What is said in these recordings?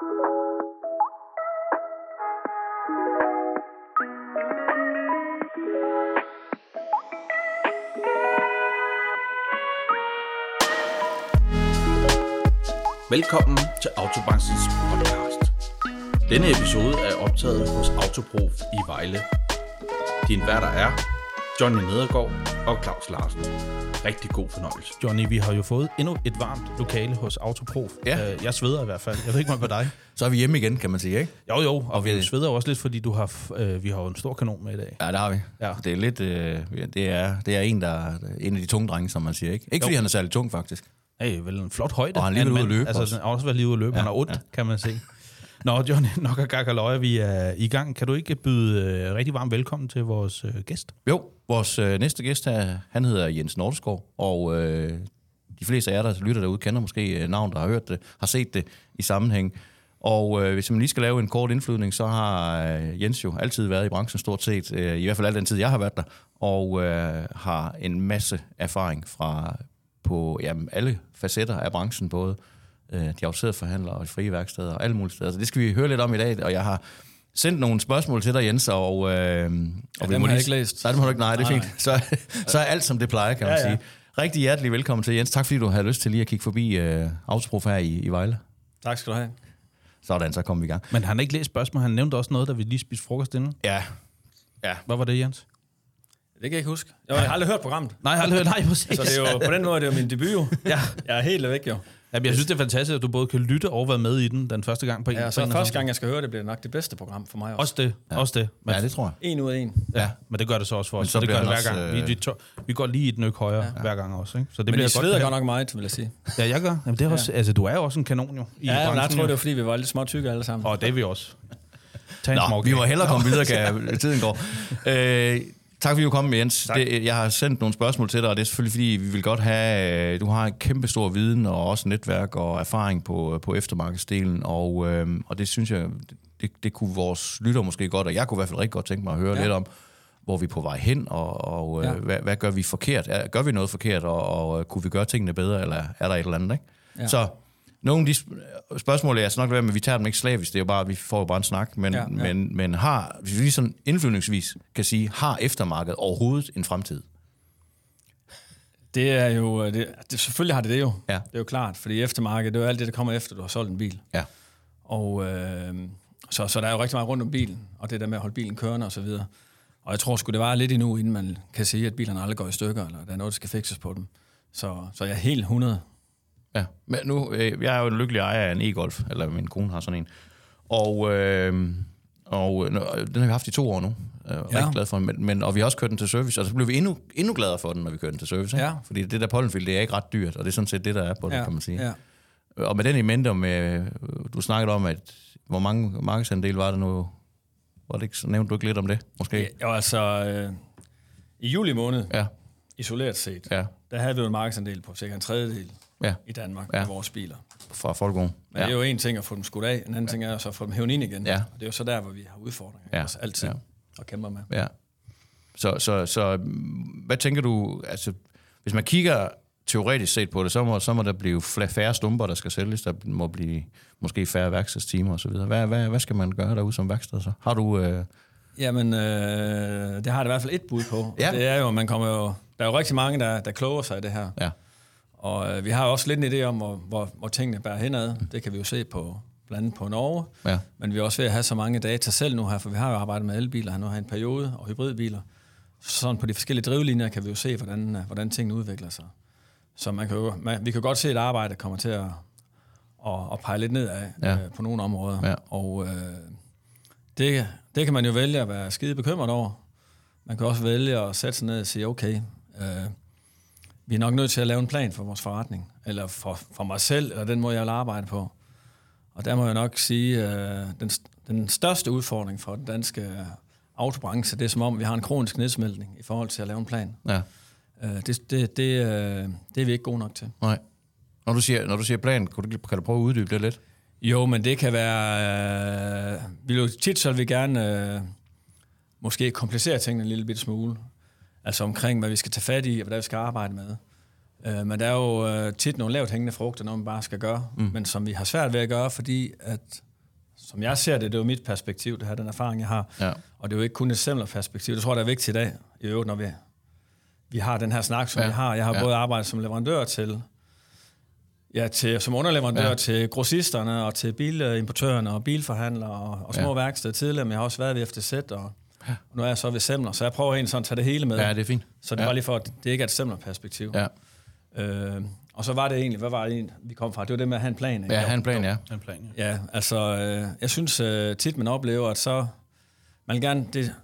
Velkommen til Autobranchens podcast. Denne episode er optaget hos Autoprof i Vejle. Din værter er Johnny Nedergaard og Claus Larsen. Rigtig god fornøjelse. Johnny, vi har jo fået endnu et varmt lokale hos Autoprof. Ja. Øh, Jeg sveder i hvert fald. Jeg ved ikke, hvad med dig. Så er vi hjemme igen, kan man sige, ikke? Jo, jo, og vi vi- sveder også lidt, fordi du har, øh, vi har jo en stor kanon med i dag. Ja, det har vi. Ja. Det er lidt, øh, det er, det er en, der er en af de tunge drenge, som man siger, ikke? Ikke fordi Jo. han er særlig tung, faktisk. Hey, vel en flot højde. Og han er lige ude at løbe Altså, også. han har også været lige ude at løbe. Ja, han har ondt, ja. kan man se. Nå, John, nok og gak og vi er i gang. Kan du ikke byde øh, rigtig varmt velkommen til vores øh, gæst? Jo, vores øh, næste gæst her, han hedder Jens Nordskov, og øh, de fleste af jer, der lytter derude, kender måske øh, navn, der har hørt det, har set det i sammenhæng. Og øh, hvis man lige skal lave en kort indflydning, så har øh, Jens jo altid været i branchen stort set, øh, i hvert fald al den tid, jeg har været der, og øh, har en masse erfaring fra på jamen, alle facetter af branchen, både øh, de autoriserede forhandlere og de frie værksteder og alle mulige steder. Så det skal vi høre lidt om i dag, og jeg har sendt nogle spørgsmål til dig, Jens, og, øh, og vi dem må har jeg ikke læst. Nej, det må du ikke. Nej, det er Nej, fint. Så, så er alt, som det plejer, kan man Ja, ja. sige. Rigtig hjertelig velkommen til, Jens. Tak, fordi du havde lyst til lige at kigge forbi øh, Autoprof her i, i Vejle. Tak skal du have. Sådan, så kom vi i gang. Men han har ikke læst spørgsmål. Han nævnte også noget, da vi lige spiste frokost inden. Ja, ja. Hvad var det, Jens? Det kan jeg ikke huske. Jeg har aldrig hørt programmet. Nej, jeg har aldrig hørt. Nej, præcis. Så det er jo, på den måde er det jo min debut jo. Ja. Jeg er helt væk jo. Jamen, jeg synes, det er fantastisk, at du både kan lytte og være med i den den første gang på en. Ja, så første gang, jeg skal høre det, bliver nok det bedste program for mig også. Også det, ja. også det. Men, ja, det tror jeg. En ud af en. ja, men det gør det så også for os. så Så det gør bliver det hver også, gang. Vi, øh, vi, to, vi går lige et nøk højere ja. hver gang også. Ikke? Så det Men bliver I godt. sveder godt nok meget, vil jeg sige. Ja, jeg gør. Jamen, det er også, ja. altså, du er jo også en kanon jo. I Ja, men jeg tror, jo. det var, fordi vi var lidt små tykke alle sammen. Og det er vi også. Tag en Nå, vi må hellere komme videre, kan tiden går. Øh, tak fordi du kom, Jens. Tak. Det, jeg har sendt nogle spørgsmål til dig, og det er selvfølgelig fordi, vi vil godt have... øh, Du har en kæmpe stor viden og også netværk og erfaring på, på eftermarkedsdelen, og, øh, og det synes jeg, det, det kunne vores lytter måske godt, og jeg kunne i hvert fald rigtig godt tænke mig at høre ja. Lidt om, hvor vi er på vej hen, og, og ja. Ja. hvad, hvad gør vi forkert? Er- Gør vi noget forkert, og, og kunne vi gøre tingene bedre, eller er der et eller andet, ikke? Ja. Så nogle af de sp- spørgsmål, jeg skal nok være med, vi tager dem ikke slavisk, det er jo bare, vi får jo bare en snak, men, ja, Ja, ja. ja. men, men har, hvis vi lige sådan indflyvningsvis kan sige, har eftermarkedet overhovedet en fremtid? Det er jo... Det, det, selvfølgelig har det det jo. Ja. Det er jo klart, fordi eftermarkedet, det er jo alt det, der kommer efter, du har solgt en bil. Ja. Og øh, så, så der er jo rigtig meget rundt om bilen, og det der med at holde bilen kørende og så videre. Og jeg tror sgu, det var lidt endnu, inden man kan sige, at bilerne aldrig går i stykker, eller der er noget, der skal fikses på dem. Så, så jeg er helt 100. Ja, men nu, øh, jeg er jo en lykkelig ejer af en e-golf, eller min kone har sådan en. Og, øh, og øh, nå, den har vi haft i to år nu. Jeg er Ja. rigtig glad for den, men, men, og vi har også kørt den til service, og så blev vi endnu, endnu gladere for den, når vi kørte den til service. Ikke? Ja. Fordi det der pollenfilter, det er ikke ret dyrt, og det er sådan set det, der er på det, kan man sige. Ja. Og med den i mente, med, du snakkede om, at hvor mange markedsandel var det nu? Var det ikke, så nævnte du ikke lidt om det, måske? Jo, altså, øh, i juli måned, Ja, isoleret set, ja, der havde vi jo en markedsandel på cirka en tredjedel ja, i Danmark Ja. ja. af vores biler. fra Folkevogn. Men Ja. det er jo en ting at få dem skudt af, en anden ting er så at få dem hævet ind igen. Ja. Og det er jo så der, hvor vi har udfordringer. Ja. Ja. Altså altid Ja. ja. og kæmper med. Ja. Så, så, så mm, hvad tænker du, altså, hvis man kigger teoretisk set på det, så må, så må der blive færre stumper, der skal sælges, der må blive måske færre værkstedstimer osv. Hvad, hvad, hvad skal man gøre derude som værksted så? Har du... Øh, Jamen, øh, det har det i hvert fald et bud på. Ja. Ja. Det er jo, man kommer jo, der er jo rigtig mange, der, der kloger sig i det her. ja, Og øh, vi har også lidt en idé om, hvor, hvor, hvor tingene bærer henad. Det kan vi jo se på blandt andet på Norge. ja, Men vi er også ved at have så mange data selv nu her, for vi har jo arbejdet med elbiler nu her en periode, og hybridbiler. Sådan på de forskellige drivlinjer kan vi jo se, hvordan, øh, hvordan tingene udvikler sig. Så man kan jo, man, vi kan godt se, at arbejdet kommer til at, at, at pege lidt nedad Ja. ja. øh, på nogle områder. Ja. Og øh, det, det kan man jo vælge at være skide bekymret over. Man kan også vælge at sætte sig ned og sige, okay, øh, vi er nok nødt til at lave en plan for vores forretning, eller for, for mig selv, eller den måde, jeg vil arbejde på. Og der må jeg nok sige, øh, den, den største udfordring for den danske autobranche, det er som om, vi har en kronisk nedsmeltning i forhold til at lave en plan. ja. Øh, det, det, det, øh, det er vi ikke gode nok til. Nej. Når du siger, når du siger plan, kan du, kan du prøve at uddybe det lidt? Jo, men det kan være... Øh, vi tit så vil vi gerne øh, måske komplicere tingene en lille bitte smule. Altså omkring, hvad vi skal tage fat i, og hvad vi skal arbejde med. Øh, men der er jo øh, tit nogle lavt hængende frugter, når man bare skal gøre, mm. men som vi har svært ved at gøre, fordi at som jeg ser det, det er jo mit perspektiv, det her, den erfaring, jeg har. Ja. Og det er jo ikke kun et simpelt perspektiv. Det tror jeg, der er vigtigt i dag, i øvrigt, når vi, vi har den her snak, som Ja. vi har. Jeg har Ja. både arbejdet som leverandør til, ja, til som underleverandør Ja. til grossisterne og til bilimportørerne og bilforhandlere og, og små ja. værksteder tidligere, men jeg har også været ved FTZ, og nu er jeg så ved Semler, så jeg prøver egentlig sådan at tage det hele med. ja, det er fint. Så det er ja. bare lige for, at det ikke er et Semler perspektiv. Ja, Øh, og så var det egentlig, hvad var det egentlig, vi kom fra? Det var det med at have en plan. ikke? ja han plan, ja. Den plan, ja. Ja, altså, øh, jeg synes øh, tit, man oplever, at så, man vil gerne, det,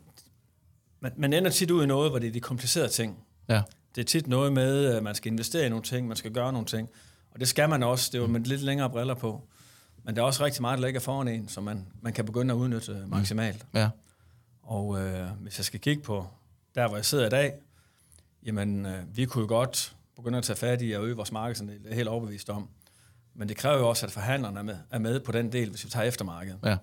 man, man ender tit ud i noget, hvor det er de komplicerede ting. Ja, Det er tit noget med, at man skal investere i nogle ting, man skal gøre nogle ting, og det skal man også, det er jo med lidt længere briller på. Men der er også rigtig meget, der ligger foran en, som man, man kan begynde at udnytte øh, maksimalt. ja. Og øh, hvis jeg skal kigge på der, hvor jeg sidder i dag, jamen, øh, vi kunne jo godt begynde at tage fat i at øge vores markedsandel. Det er helt overbevist om. Men det kræver jo også, at forhandlerne er med, er med på den del, hvis vi tager eftermarkedet. ja.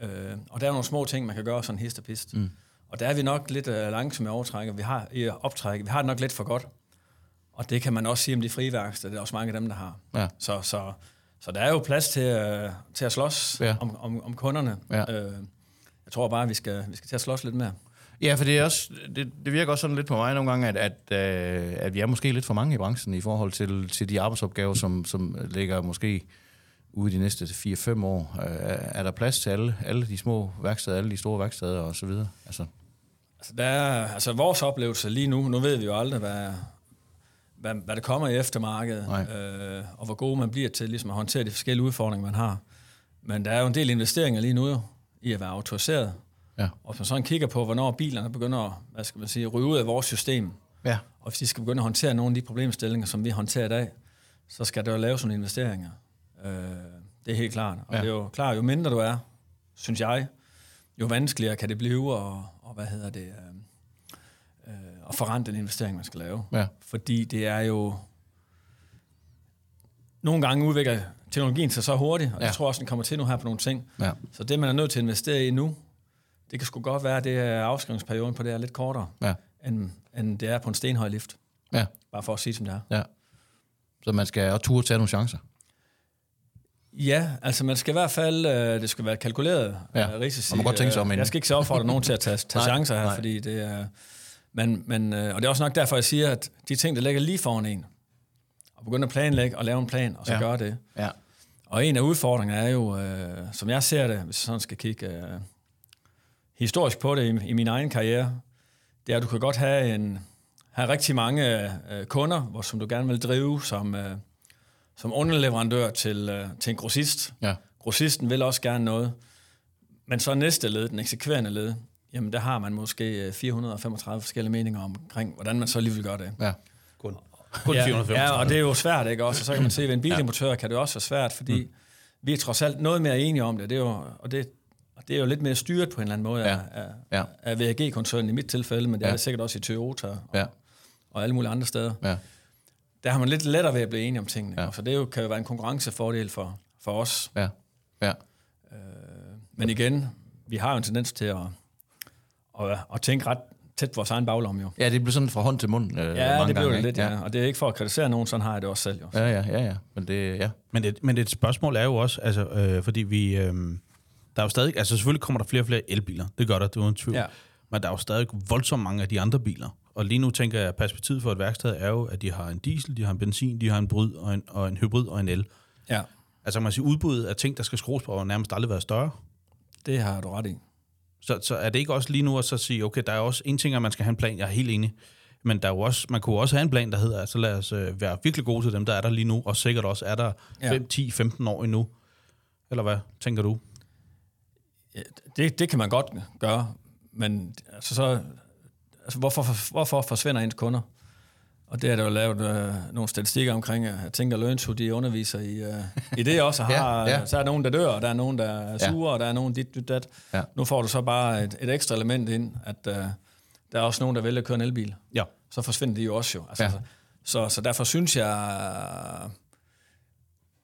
Øh, og der er nogle små ting, man kan gøre sådan hist og pist. Mm. Og der er vi nok lidt øh, langsomme i overtræk, vi har i optræk. Vi har det nok lidt for godt. Og det kan man også sige om de frie værksteder. Det er også mange af dem, der har. Ja. Så, så, så der er jo plads til, øh, til at slås ja. om, om, om kunderne. Ja. Øh, jeg tror bare, vi skal, vi skal til at slås lidt mere. Ja, for det, er også, det, det virker også sådan lidt på mig nogle gange, at, at, øh, at vi er måske lidt for mange i branchen i forhold til, til de arbejdsopgaver, som, som ligger måske ude de næste 4-5 år. Øh, er der plads til alle, alle de små værksteder, alle de store værksteder og så videre? Altså, Altså, der er, altså vores oplevelse lige nu, nu ved vi jo aldrig, hvad, hvad, hvad det kommer i eftermarkedet, Nej. øh, og hvor god man bliver til ligesom at håndtere de forskellige udfordringer, man har. Men der er jo en del investeringer lige nu jo, i at være autoriseret. ja. Og hvis man sådan kigger på, hvornår bilerne begynder at, hvad skal man sige, ryge ud af vores system, Ja. og hvis de skal begynde at håndtere nogle af de problemstillinger, som vi håndterer i dag, så skal der jo laves nogle investeringer. Øh, det er helt klart. Og Ja. det er jo klart, jo mindre du er, synes jeg, jo vanskeligere kan det blive, og, og hvad hedder det, øh, øh, at forrente den investering, man skal lave. Ja. Fordi det er jo... Nogle gange udvikler teknologien sig så hurtigt, og ja. Jeg tror også, den kommer til nu her på nogle ting. Ja. Så det, man er nødt til at investere i nu, det kan sgu godt være, at det er afskrivningsperioden på det er lidt kortere, Ja. end, end det er på en stenhøj lift. Ja. Bare for at sige, som det er. ja. Så man skal også turde tage nogle chancer. Ja, altså man skal i hvert fald, øh, det skal være kalkuleret Ja, øh, risici. man må godt tænke sig om Øh, inden. Jeg skal ikke så opfordre nogen til at tage, tage Nej, chancer her, nej. fordi det er... Men, men, øh, og det er også nok derfor, jeg siger, at de ting, der ligger lige foran en, og begynde at planlægge og lave en plan, og så ja. gøre det. Ja. Og en af udfordringerne er jo, øh, som jeg ser det, hvis jeg sådan skal kigge øh, historisk på det i, i min egen karriere, det er, at du kan godt have, en, have rigtig mange øh, kunder, hvor, som du gerne vil drive som, øh, som underleverandør til, øh, til en grossist. Ja. Grossisten vil også gerne noget, men så næste led, den eksekverende led, jamen der har man måske øh, 435 forskellige meninger omkring, hvordan man så lige vil gøre det. Ja. Kun, kun ja, 435. Ja, og det er jo svært, ikke også? Og så kan man se, at ved en bilimportør kan det også være svært, fordi mm. vi er trods alt noget mere enige om det. det er jo, og, det, og det er jo lidt mere styret på en eller anden måde Ja. af, Ja. af, VAG-koncernen i mit tilfælde, men det Ja. er det sikkert også i Toyota og, Ja. og alle mulige andre steder. Ja. Der har man lidt lettere ved at blive enige om tingene. Ja. Så det er jo, kan jo være en konkurrencefordel for, for os. Ja. Ja. Men igen, vi har jo en tendens til at, at, at tænke ret tæt på vores egen baglomme jo. Ja, det bliver sådan fra hånd til mund. Øh, Ja, mange det bliver gange, lidt, ja. Og det er ikke for at kritisere nogen, sådan har jeg det også selv jo. Ja, ja, ja, ja. Men det, ja. Men, det, men et spørgsmål er jo også, altså, øh, fordi vi... Øh, der er jo stadig... Altså selvfølgelig kommer der flere og flere elbiler. Det gør der, det er uden tvivl. Ja. Men der er jo stadig voldsomt mange af de andre biler. Og lige nu tænker jeg, at perspektivet for et værksted er jo, at de har en diesel, de har en benzin, de har en bryd og en, og en hybrid og en el. Ja, Altså man siger, udbuddet af ting, der skal skrues på, har nærmest aldrig været større. det har du ret i. Så, så er det ikke også lige nu at så sige, okay, der er også en ting, at man skal have en plan, jeg er helt enig, men der er jo også, man kunne også have en plan, der hedder, altså lad os øh, være virkelig gode til dem, der er der lige nu, og sikkert også er der Ja. 5, 10, 15 år endnu. Eller hvad tænker du? Ja, det, det kan man godt gøre, men altså så, altså hvorfor, hvorfor forsvinder ens kunder? Og det er der jo lavet øh, nogle statistikker omkring, jeg tænker, Lønshud, de underviser i, øh, i det også, og Ja, har, ja. så er der nogen, der dør, og der er nogen, der er sure, og der er nogen dit, dit, dat. Ja. Nu får du så bare et, et ekstra element ind, at øh, der er også nogen, der vælger at køre en elbil. Ja. Så forsvinder de jo også jo. Altså, Ja. så, så derfor synes jeg,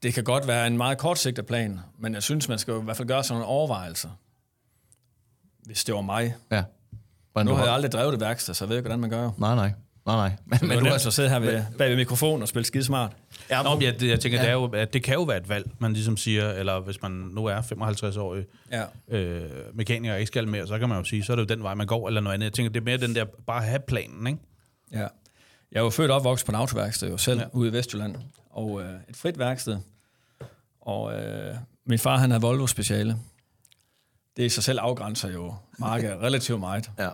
det kan godt være en meget kortsigtet plan, men jeg synes, man skal jo i hvert fald gøre sådan nogle overvejelser. Hvis det var mig. Ja. Hvordan Nu har jeg har- aldrig drevet et værksted, så jeg ved ikke, hvordan man gør. Nej, nej. Nej, nej. Men, Men du har så sidde her ved, bag ved mikrofonen og spille skidesmart. Ja, Nå, men jeg, jeg tænker, ja. det, er jo, at det kan jo være et valg, man ligesom siger, eller hvis man nu er 55-årig Ja. øh, mekaniker og ikke skal mere, så kan man jo sige, så er det jo den vej, man går, eller noget andet. Jeg tænker, det er mere den der, bare have planen, ikke? Ja. Jeg er jo født og opvokset på en autoværksted jo selv, Ja. ude i Vestjylland. Og øh, et frit værksted. Og øh, min far, han havde Volvo speciale. Det i sig selv afgrænser jo markedet relativt meget. Ja.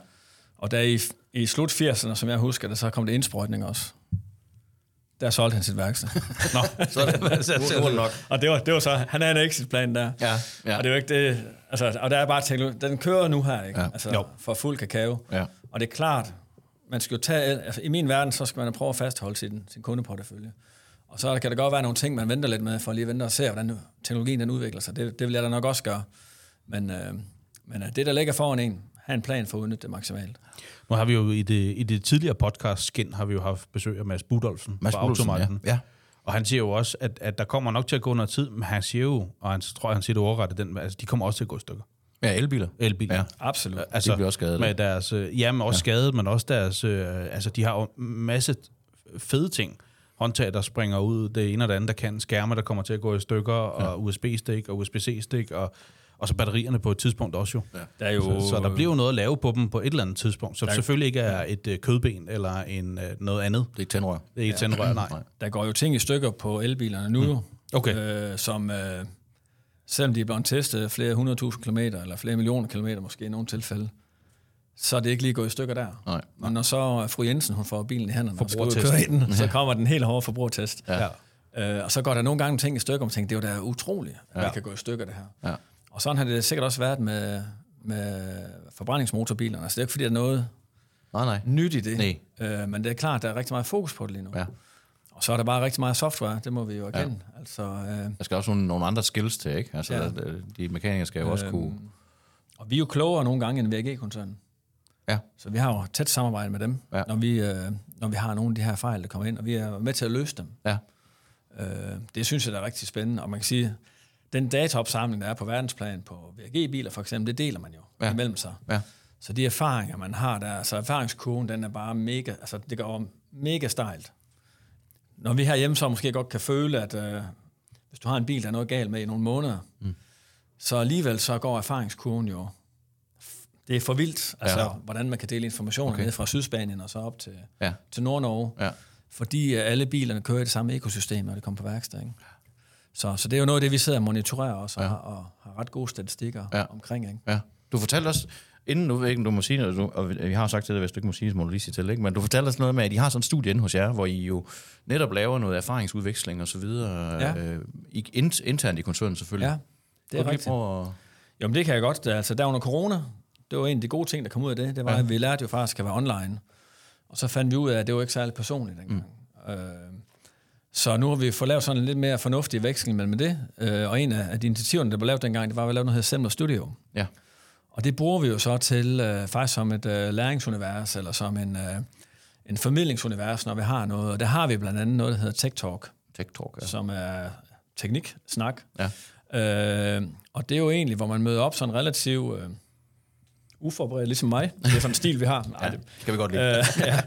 Og da i, i slut 80'erne, som jeg husker det, så kom det indsprøjtning også. Der solgte han sit værksted. Nå, så er det, så, nok. og det var, det var så, han havde en exitplan der. Ja, ja. Og det er jo ikke det, altså, og der er bare teknologi, den kører nu her, ikke? Ja. Altså, Jo. for fuld kakao. Ja. Og det er klart, man skal jo tage, altså i min verden, så skal man prøve at fastholde sin, sin kundeportefølje. Og så kan der godt være nogle ting, man venter lidt med, for lige at vente og se, hvordan teknologien den udvikler sig. Det, det vil jeg da nok også gøre. Men, øh, men øh, det, der ligger foran en, have en plan for at udnytte det maksimalt. Nu har vi jo i det, i det tidligere podcast skin har vi jo haft besøg af Mads Budolfsen Mads fra Budolfsen, ja. Ja. Og han siger jo også, at, at der kommer nok til at gå noget tid, men han siger jo, og han tror, han siger det overrettet, den, altså, de kommer også til at gå i stykker. Ja, elbiler. Elbiler. Ja. Absolut. Altså, De bliver også skadet. Med deres, øh, jamen også ja. skadet, men også deres, øh, altså de har jo en masse fede ting. Håndtag, der springer ud, det ene og det andet, der kan, skærme, der kommer til at gå i stykker, ja. og USB-stik og USB-C-stik, og, og så batterierne på et tidspunkt også jo. Ja. Der er jo, Så, så der bliver jo noget at lave på dem på et eller andet tidspunkt, som selvfølgelig ikke er et øh, kødben eller en, øh, noget andet. Det er ikke tændrør. Det er ikke et tændrør, nej. der går jo ting i stykker på elbilerne nu, mm. Okay. øh, som øh, selvom de er blevet testet flere hundredtusind kilometer, eller flere millioner kilometer måske i nogle tilfælde, så er det ikke lige gået i stykker der. Nej. Men når så fru Jensen hun får bilen i hænderne og skal ud og køre i den, så kommer den helt hårde forbrugertest. Ja. Øh, og så går der nogle gange ting i stykker, og man tænker, det er jo da utroligt, at det kan gå i stykker, det her. Ja. Og sådan har det sikkert også været med, med forbrændingsmotorbilerne. Altså, det er ikke fordi, der er noget Nej, nej. nyt i det. Nej. Øh, men det er klart, der er rigtig meget fokus på det lige nu. Ja. Og så er der bare rigtig meget software, det må vi jo erkende. Ja. Altså, øh, Der skal også nogle, nogle andre skills til, ikke? Altså, Ja. ja. de mekanikere skal jo også Øhm, kunne... og vi er jo klogere nogle gange end VAG-koncernen. Ja. Så vi har jo tæt samarbejde med dem, Ja. når, vi, øh, når vi har nogle af de her fejl, der kommer ind, og vi er med til at løse dem. Ja. Øh, det synes jeg, der er rigtig spændende, og man kan sige, den dataopsamling, der er på verdensplan på VAG-biler for eksempel, det deler man jo Ja. imellem sig. Ja. Så de erfaringer, man har der, så erfaringskurven, den er bare mega, altså det går mega stejlt. Når vi herhjemme så måske godt kan føle, at øh, hvis du har en bil, der er noget galt med i nogle måneder, mm. så alligevel så går erfaringskurven jo, det er for vildt, altså Ja. hvordan man kan dele informationer Okay. ned fra Sydspanien og så op til, Ja. til Nord-Norge. Ja. Fordi øh, alle bilerne kører i det samme ekosystem, når det kommer på værksted. Ikke? Så, så det er jo noget af det, vi sidder og monitorerer også, og, Ja. har, og har ret gode statistikker Ja. omkring. Ikke? Ja. Du fortalte os, inden nu ved ikke, du må sige noget, du- og vi har sagt til dig, hvis du ikke må sige så må du lige sige til, ikke? men du fortalte os noget med, at I har sådan en studie inde hos jer, hvor I jo netop laver noget erfaringsudveksling og så videre, Ja. øh, internt i koncernen selvfølgelig. Ja, det er rigtigt. prøve at- Jo, men det kan jeg godt. Altså, der under corona, det var en af de gode ting, der kom ud af det. Det var, ja. at vi lærte jo faktisk at være online. Og så fandt vi ud af, at det var ikke særlig personligt dengang. Mm. Øh, så nu har vi fået lavet sådan en lidt mere fornuftig veksling mellem det. Øh, og en af, de initiativerne, der blev lavet dengang, det var at lave noget, der Semler Studio. Ja. Og det bruger vi jo så til øh, faktisk som et øh, læringsunivers, eller som en, øh, en formidlingsunivers, når vi har noget. Og der har vi blandt andet noget, der hedder Tech Talk, Tech Talk, ja. ja. som er teknik, snak. Ja. Øh, og det er jo egentlig, hvor man møder op sådan relativt øh, uforberedt, ligesom mig. Det er sådan en stil, vi har. Nej, ja. det, Kan vi godt lide. øh, ja.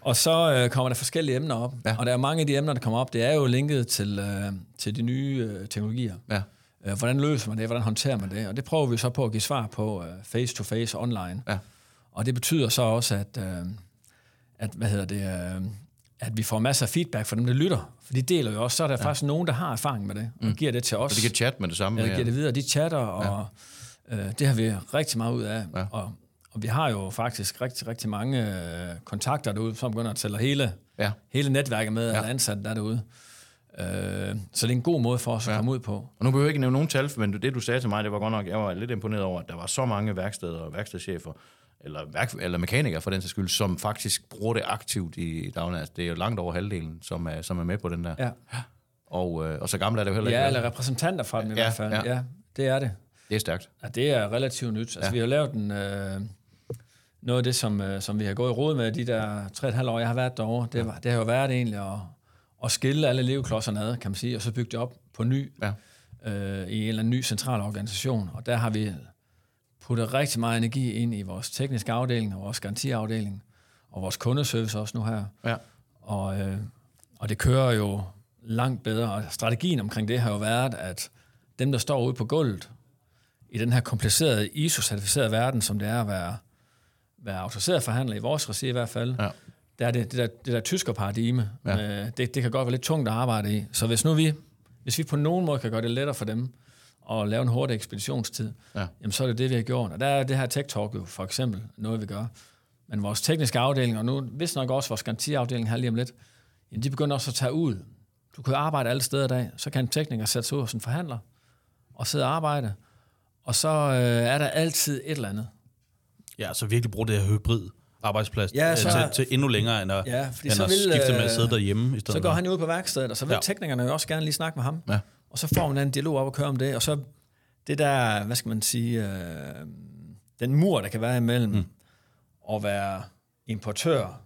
Og så øh, kommer der forskellige emner op. Ja. Ja. Og der er mange af de emner, der kommer op, det er jo linket til, øh, til de nye øh, teknologier. Ja. Øh, hvordan løser man det? Hvordan håndterer man det? Og det prøver vi så på at give svar på øh, face-to-face online. Ja. Og det betyder så også, at, øh, at, hvad hedder det, øh, at vi får masser af feedback fra dem, der lytter. For de deler jo også. Så er der ja. faktisk nogen, der har erfaring med det, og giver det til os. Så de kan chatte med det samme. Her. giver det videre. De chatter, og ja. Øh, det har vi rigtig meget ud af. Ja. Ja. Og, og vi har jo faktisk rigtig, rigtig mange øh, kontakter derude, som begynder at tælle hele, Ja. hele netværket med, Ja. ja. ansatte der er derude. Øh, så det er en god måde for os at Ja. komme ud på. Og nu behøver jeg ikke nævne nogen tal, men det du sagde til mig, det var godt nok, jeg var lidt imponeret over, at der var så mange værksteder og værkstedschefer, eller, værk, eller mekanikere for den sags skyld, som faktisk bruger det aktivt i dagene. Altså, det er jo langt over halvdelen, som er, som er med på den der. Ja, Og, øh, og så gammel er det jo heller ja ikke. eller repræsentanter fra dem i Ja, hvert fald. ja. Ja. ja, det er det. Det er stærkt. Ja, det er relativt nyt. Altså, Ja. ja. vi har lavet en, øh, noget af det, som, øh, som vi har gået i råd med de der tre og et halvt år, jeg har været derovre. Det, var, det har jo været egentlig at, at skille alle leveklodserne ad, kan man sige, og så bygge det op på ny Ja. øh, i en eller anden ny central organisation. Og der har vi puttet rigtig meget energi ind i vores tekniske afdeling og vores garantiafdeling, og vores kundeservice også nu her. Ja. Og, øh, og det kører jo langt bedre. Og strategien omkring det har jo været, at dem, der står ude på gulvet, i den her komplicerede ISO-certificerede verden, som det er at være, være autoriseret forhandler, i vores regi i hvert fald, Ja. der er det, det der, det der tysker paradigme, Ja. øh, det, det kan godt være lidt tungt at arbejde i. Så hvis nu vi, hvis vi på nogen måde kan gøre det lettere for dem, at lave en hurtig ekspeditionstid, Ja. jamen så er det det, vi har gjort. Og der er det her Tech Talk jo for eksempel noget, vi gør. Men vores tekniske afdeling, og nu hvis nok også vores garantiafdeling her lige om lidt, jamen de begynder også at tage ud. Du kan arbejde alle steder i dag, så kan en tekniker sætte sig ud hos en forhandler, og sidde og arbejde. Og så øh, er der altid et eller andet. Ja, så virkelig bruge det her hybrid arbejdsplads Ja, øh, så- til, til endnu længere, end at, Ja, fordi end så at vil, skifte med at øh, sidde derhjemme i stedet Så går han jo ud på værkstedet, og så vil Ja. teknikerne jo også gerne lige snakke med ham. Ja. Og så får man en dialog op og køre om det, og så det der, hvad skal man sige, øh, den mur, der kan være imellem mm. at være importør.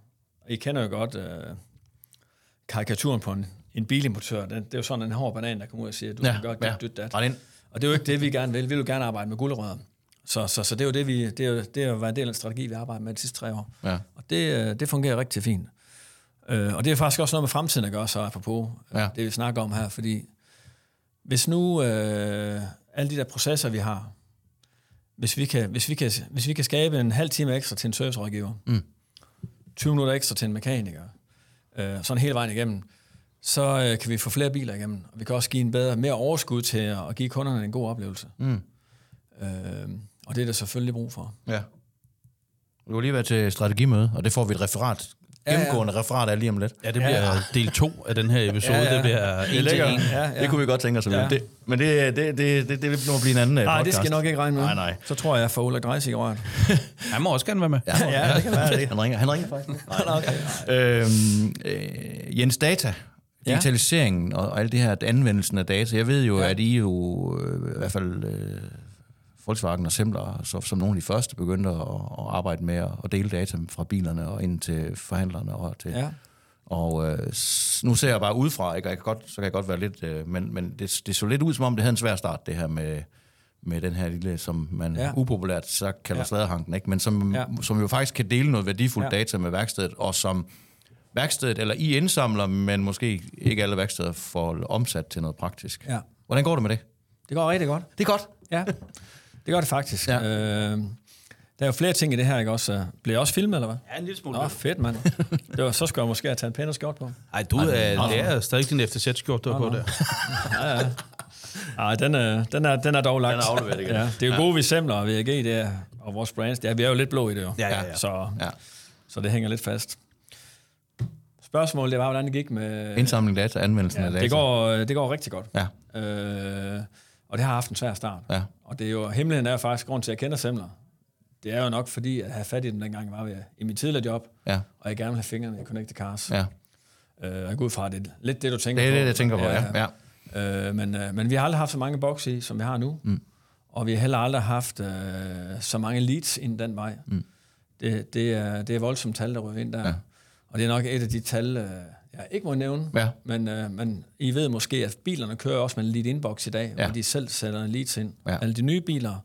I kender jo godt øh, karikaturen på en, en bilimportør. Det, det er jo sådan en hård banan, der kommer ud og siger, du Ja, kan gøre ja. dit, dat. Og det er jo ikke det, vi gerne vil. Vi vil gerne arbejde med guldrødder. Så, så, så det er jo det, vi, det er det er jo været en del af den strategi, vi har arbejdet med de sidste tre år. Ja. Og det, øh, det fungerer rigtig fint. Øh, og det er faktisk også noget med fremtiden at gøre, så apropos Ja. ja. det, vi snakker om her, fordi hvis nu øh, alle de der processer, vi har, hvis vi kan, hvis vi kan, hvis vi kan skabe en halv time ekstra til en servicerådgiver, Mm. 20 minutter ekstra til en mekaniker, øh, sådan hele vejen igennem, så øh, kan vi få flere biler igennem, og vi kan også give en bedre, mere overskud til at, at give kunderne en god oplevelse. Mm. Øh, og det er der selvfølgelig brug for. Ja. Du har lige været til strategimøde, og det får vi et referat, Ja, ja. gennemgående referat af lige om lidt. Ja, det bliver ja, ja. del to af den her episode. Ja, ja. Det bliver en til en. Ja, ja. Det kunne vi godt tænke os. Ja. Ja. Det, men det, det, det, det, det vil nu blive en anden Nej, podcast. det skal jeg nok ikke regne med. Nej, nej. Så tror jeg, jeg får Ulrik Dreis i røret. Han må også gerne være med. Ja, Ja, det kan være det. Han ringer, han ringer faktisk. Nå, okay. øhm, øh, Jens Data, Ja. Digitaliseringen og, og alt det her, anvendelsen af data. Jeg ved jo, ja. At I jo øh, i hvert fald øh, Volkswagen og Semler, så, som nogle af de første begyndte at, at arbejde med at, at dele data fra bilerne og ind til forhandlerne og til... Ja. Og øh, nu ser jeg bare udefra, ikke? Og jeg kan godt, så kan jeg godt være lidt... Øh, men men det, det så lidt ud, som om det havde en svær start, det her med, med den her lille, som man ja. Upopulært så kalder ja. Sladerhanken, ikke? Men som, ja. Som jo faktisk kan dele noget værdifuldt. Ja. data med værkstedet, og som værkstedet, eller I indsamler, men måske ikke alle værksteder får omsat til noget praktisk. Ja. Hvordan går det med det? Det går rigtig godt. Det er godt. Ja, det gør det faktisk. Ja. Ja. Øh, der er jo flere ting i det her, ikke også? Bliver jeg også filmet, eller hvad? Ja, en lille smule. Nå, fedt, mand. Det var, så skulle jeg måske have taget en pænere skjort på. Ej, du er, det er stadig din FTZ-skjort, du har på nå. der. Nej, den er, den, er, den er dog lagt. Den er afleveret igen. Ja, det er jo gode, vi semler og VAG, det er, og vores brands. Er, vi er jo lidt blå i det jo. Ja, ja, ja. Så, Ja. så det hænger lidt fast. Spørgsmålet det var, hvordan det gik med... Indsamling data, anvendelsen ja, af data. det, går, det går rigtig godt. Ja, Øh, og det har haft en svær start. ja, Og det er jo, hemmeligheden er faktisk, grund til, at jeg kender Semler, det er jo nok fordi, at jeg havde fat i dem, dengang jeg var ved, i mit tidligere job, ja, og jeg gerne vil have fingrene i Connected Cars. ja. Øh, jeg går ud fra, det lidt det, du tænker Det er på. det, jeg tænker på, ja. ja. Øh, men, øh, men vi har aldrig haft så mange bokse i, som vi har nu. Mm. Og vi har heller aldrig haft øh, så mange leads ind den vej. Mm. Det, det, er, det er voldsomt tal, der ryger ind der. Ja. Og det er nok et af de tal, øh, jeg ikke må nævne. Ja. Men, øh, men I ved måske, at bilerne kører også med en lead inbox i dag, Ja. hvor de selv sætter en leads ind. Ja. Alle de nye biler.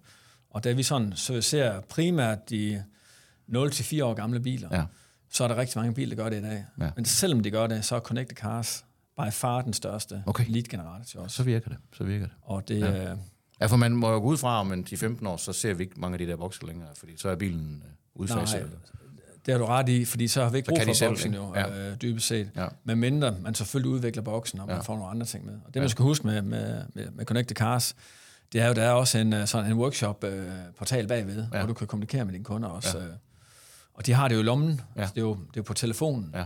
Og da vi sådan servicerer primært de 0-4 år gamle biler, Ja. så er der rigtig mange biler, der gør det i dag. Ja. Men selvom de gør det, så er Connected Cars by far den største Okay. lead-generator til os. Så virker det, så virker det. Og det, ja. øh, Ja, for man må jo gå ud fra, om en 10-15 år, så ser vi ikke mange af de der bokser længere, fordi så er bilen udfaset. Nej, det har du ret i, fordi så har vi ikke Så brug for boksen jo, Ja. øh, dybest set. Ja. Men mindre man selvfølgelig udvikler boksen, og man Ja. får nogle andre ting med. Og det, man skal huske med, med, med, med Connected Cars, det er jo, der er også en, øh, sådan en workshop-portal bagved, Ja. ja. hvor du kan kommunikere med dine kunder også. Ja. Og de har det jo i lommen, Ja. ja. det, er jo, det er jo på telefonen. Ja.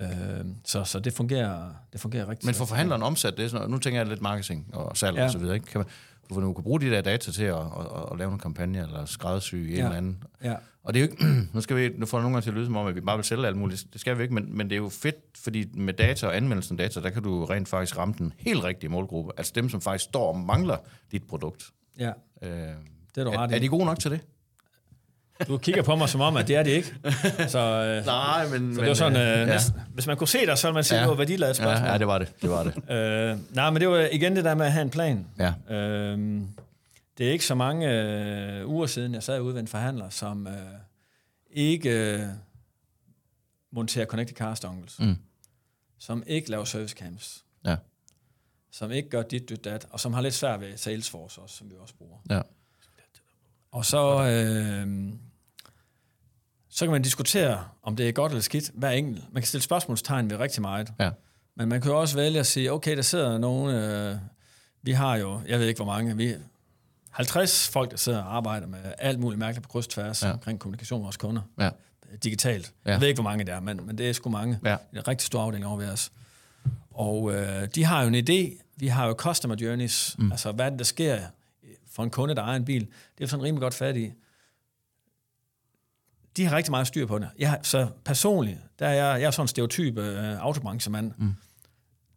Øh, så, så det fungerer, det fungerer rigtig Men for forhandleren omsat, det er sådan, nu tænker jeg lidt marketing og salg ja. Ja. og så videre, ikke? Kan man, for nu kan bruge de der data til at, at, at, lave en kampagne eller skræddersy en Ja. eller anden. Ja. Og det er jo ikke, nu, skal vi, nu får det nogle gange til at lyde som om, at vi bare vil sælge alt muligt. Det skal vi ikke, men, men det er jo fedt, fordi med data og anvendelsen af data, der kan du rent faktisk ramme den helt rigtige målgruppe. Altså dem, som faktisk står og mangler dit produkt. ja, Øh, det er du er, ret i. er de gode nok til det? Du kigger på mig som om, at det er det ikke. Så, øh, Nej, men... så det var sådan, øh, ja. næsten, hvis man kunne se dig, så ville man sige, Ja. ja. det var værdiladet spørgsmål. Ja, ja, det var det. Det var det. Øh, nej, men det var igen det der med at have en plan. Ja. Øh, det er ikke så mange øh, uger siden, jeg sad ude ved en forhandler, som øh, ikke øh, monterer connected car dongles, Mm. som ikke laver service camps, Ja. som ikke gør dit, dit, dat, og som har lidt svært ved Salesforce også, som vi også bruger. Ja. Og så, øh, så kan man diskutere, om det er godt eller skidt, hver enkelt. Man kan stille spørgsmålstegn ved rigtig meget. Ja. Men man kan jo også vælge at sige, okay, der sidder nogen, øh, vi har jo, jeg ved ikke hvor mange, vi 50 folk, der sidder og arbejder med alt muligt mærkeligt på kryds tværs Ja. omkring kommunikation med vores kunder, Ja. digitalt. Ja. Jeg ved ikke, hvor mange det er, men, men det er sgu mange. Ja. Det er en rigtig stor afdeling over ved os. Og øh, de har jo en idé. Vi har jo customer journeys. Mm. Altså, hvad er der sker for en kunde, der ejer en bil? Det er sådan rimelig godt fat i. De har rigtig meget styr på det. Jeg, så personligt, der er jeg, jeg er sådan en stereotyp øh, autobranchemand. Mm.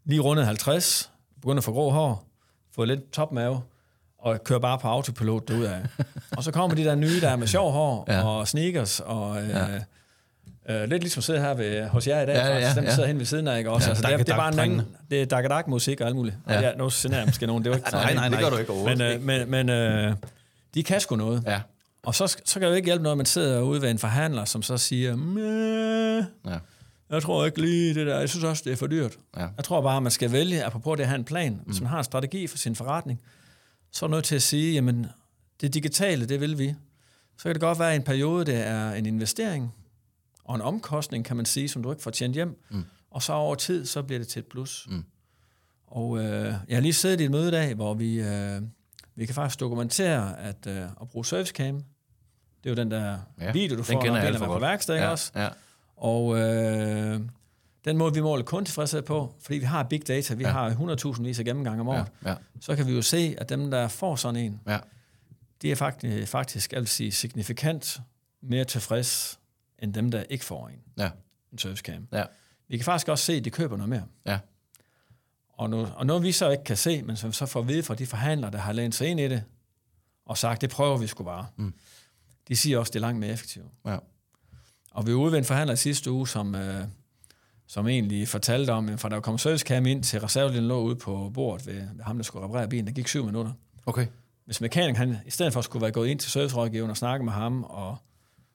Lige rundet 50, begynder at få grå hår, få lidt topmave, og kører bare på autopilot derudad. og så kommer de der nye, der er med sjov hår, Ja. og sneakers, og øh, ja. øh, lidt ligesom sidder her ved, hos jer i dag, Ja, ja, ja, faktisk. Dem, ja. sidder hen ved siden af, ikke også? Ja, altså, det, er, det er bare en anden, det er dagadak musik og alt muligt. Ja. Ja. Ja, nu sender jeg måske nogen, det jo ikke Nej, nej, nej. Det gør du ikke men, overhovedet. øh, men, men øh, de kan sgu noget. Ja. Og så, så kan det ikke hjælpe noget, at man sidder ude ved en forhandler, som så siger, "Mæh, Ja. jeg tror ikke lige det der, jeg synes også, det er for dyrt. Ja. Jeg tror bare, at man skal vælge, apropos det at have en plan, hvis man har en strategi for sin forretning, så er nødt til at sige, jamen, det digitale, det vil vi. Så kan det godt være, at i en periode, det er en investering og en omkostning, kan man sige, som du ikke får tjent hjem. Mm. Og så over tid, så bliver det til et plus. Mm. Og øh, jeg har lige siddet i et møde i dag, hvor vi, øh, vi kan faktisk dokumentere, at øh, at bruge servicecam, det er jo den der Ja, video, du får, når bilen alt for er på værksted, Ja. også? Ja. Og øh, den måde, vi måler kundetilfredshed på, fordi vi har big data, vi Ja. har 100.000 vis af gennemgang om året, Ja. Ja. så kan vi jo se, at dem, der får sådan en, Ja. de er faktisk, faktisk jeg vil sige, signifikant mere tilfreds, end dem, der ikke får en, Ja. en servicecam. Ja. Vi kan faktisk også se, at de køber noget mere. Ja. Og, nu, og noget, vi så ikke kan se, men som så får at vide fra de forhandlere, der har lænet sig ind i det, og sagt, det prøver vi sgu bare. Mm. De siger også, det er langt mere effektivt. Ja. Og vi var ude ved en forhandler sidste uge, som, øh, som egentlig fortalte om, at for der kom servicecam ind til reservelinjen lå ude på bordet ved, ved ham, der skulle reparere bilen. Der gik syv minutter. Okay. Hvis mekanikeren, han, i stedet for at skulle være gået ind til servicerådgiveren og snakke med ham, og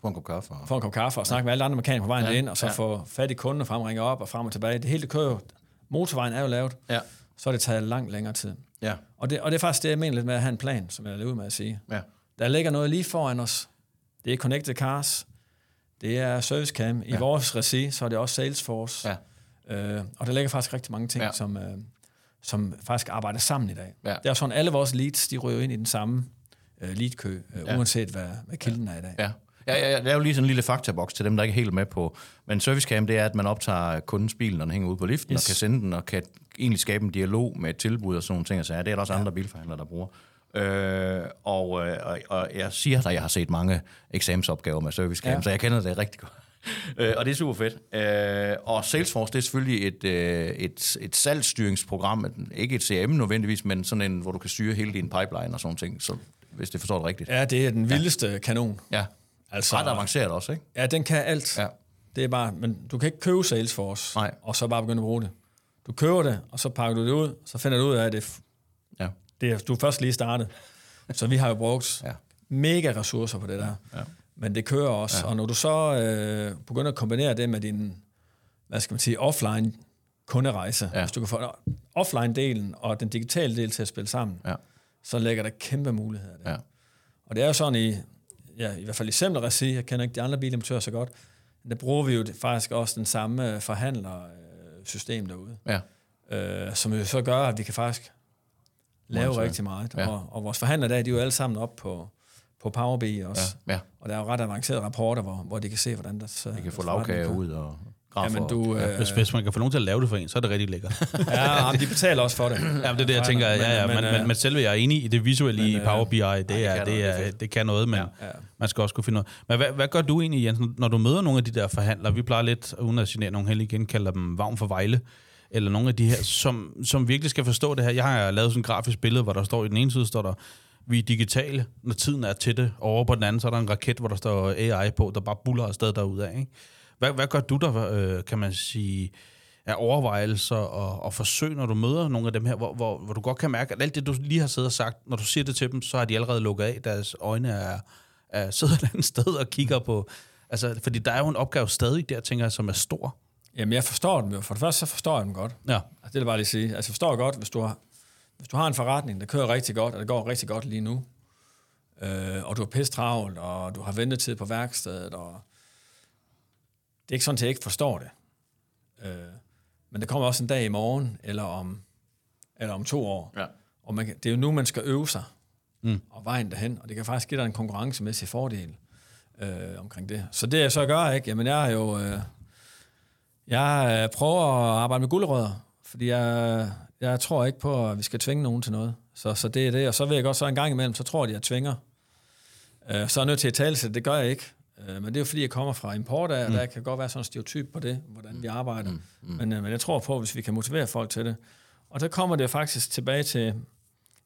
Få en kop kaffe. Og... få en kop kaffe og snakke med alle andre mekanikere på vejen Ja, ja, ind, og så ja. ja. få fat i kunden og fremringe op og frem og tilbage. Det hele det kører. Motorvejen er jo lavet, Ja. så er det taget langt længere tid. Ja. Og det, og det er faktisk det, jeg mener lidt med at have en plan, som jeg er ude med at sige. Ja. Der ligger noget lige foran os. Det er Connected Cars. Det er ServiceCam. I Ja. vores regi, så er det også Salesforce. Ja. Øh, og der ligger faktisk rigtig mange ting, Ja. ja. som, øh, som faktisk arbejder sammen i dag. Ja. Det er sådan, alle vores leads, de ryger ind i den samme øh, leadkø, øh, Ja. ja. uanset hvad, hvad kilden er i dag. Ja. Ja, ja, ja, det er jo lige sådan en lille faktaboks til dem, der ikke er helt med på. Men servicecam, det er, at man optager kundens bil, når den hænger ude på liften, yes. Og kan sende den, og kan egentlig skabe en dialog med et tilbud og sådan nogle ting. Så det er der også ja. andre bilforhandlere, der bruger. Øh, og, øh, og, og jeg siger dig, at jeg har set mange eksamensopgaver med servicecam, ja. Så jeg kender det rigtig godt. Øh, og det er super fedt. Øh, og Salesforce, det er selvfølgelig et, øh, et, et salgsstyringsprogram, ikke et CRM nødvendigvis, men sådan en, hvor du kan styre hele din pipeline og sådan ting, så, hvis det forstår det rigtigt. Ja, det er den vildeste ja. kanon. Ja, Altså, ret avanceret også, ikke? Ja, den kan alt. Ja. Det er bare, men du kan ikke købe Salesforce, Nej. og så bare begynde at bruge det. Du køber det, og så pakker du det ud, så finder du ud af, at det. Det er, du er først lige startet. Så vi har jo brugt Ja. mega ressourcer på det der. Ja. Men det kører også. Ja. Og når du så øh, begynder at kombinere det med din, hvad skal man sige, offline kunderejse, Ja. hvis du kan få offline-delen og den digitale del til at spille sammen, Ja. så lægger der kæmpe muligheder der. Ja. Og det er jo sådan i, ja, i hvert fald i Semler regi, jeg kender ikke de andre bilimportører så godt, men der bruger vi jo faktisk også den samme forhandlersystem derude, Ja. øh, som jo så gør, at vi kan faktisk lave rigtig meget. Ja. Ja. Og, og vores forhandlere der, de er jo alle sammen op på, på Power BI også. Ja. ja. Og der er jo ret avancerede rapporter, hvor, hvor de kan se, hvordan der... Så, Vi kan få lavkage ud og grafer. Jamen, du... Ja. Øh, Hvis, hvis man kan få nogen til at lave det for en, så er det rigtig lækkert. ja, jamen, de betaler også for det. Jamen, det er det, jeg tænker. Ja, ja, men, men, men, men selve jeg er enig i det visuelle men, i øh, Power BI. Det, det er, kan det, noget, det er fedt. det kan noget, men Ja. man skal også kunne finde noget. Men hvad, hvad gør du egentlig, Jens, når du møder nogle af de der forhandlere? Vi plejer lidt, uden at genere nogen heldig igen, kalder dem vagn for Vejle, eller nogle af de her, som, som virkelig skal forstå det her. Jeg har lavet sådan et grafisk billede, hvor der står i den ene side, står der, vi er digitale, når tiden er til det. Over på den anden, så er der en raket, hvor der står AI på, der bare buller afsted derudad. Ikke? Hvad, hvad gør du der, øh, kan man sige, af overvejelser og, og forsøg, når du møder nogle af dem her, hvor, hvor, hvor du godt kan mærke, at alt det, du lige har siddet og sagt, når du siger det til dem, så har de allerede lukket af, deres øjne er, er sidder et andet sted og kigger på, Altså, fordi der er jo en opgave stadig der, tænker jeg, som er stor. Jamen, jeg forstår dem jo. For det første, så forstår jeg dem godt. Ja. Altså, det vil jeg bare lige sige. Altså, jeg forstår godt, hvis du har, hvis du har en forretning, der kører rigtig godt, og det går rigtig godt lige nu, øh, og du har pisse travlt, og du har ventetid på værkstedet, og det er ikke sådan, at jeg ikke forstår det. Øh, men der kommer også en dag i morgen, eller om, eller om to år, Ja. og man det er jo nu, man skal øve sig, mm. og vejen derhen, og det kan faktisk give dig en konkurrencemæssig fordel øh, omkring det. Så det jeg så gør, ikke? Jamen, jeg er jo... Øh, jeg øh, prøver at arbejde med guldrødder, fordi jeg, jeg tror ikke på, at vi skal tvinge nogen til noget. Så, så det er det, og så vil jeg godt så en gang imellem, så tror de, at jeg tvinger. Øh, så er jeg nødt til at tale til det, det gør jeg ikke. Øh, men det er jo fordi, jeg kommer fra import af, og der kan godt være sådan en stereotyp på det, hvordan vi arbejder. Mm. Mm. Men, øh, men jeg tror på, hvis vi kan motivere folk til det. Og der kommer det faktisk tilbage til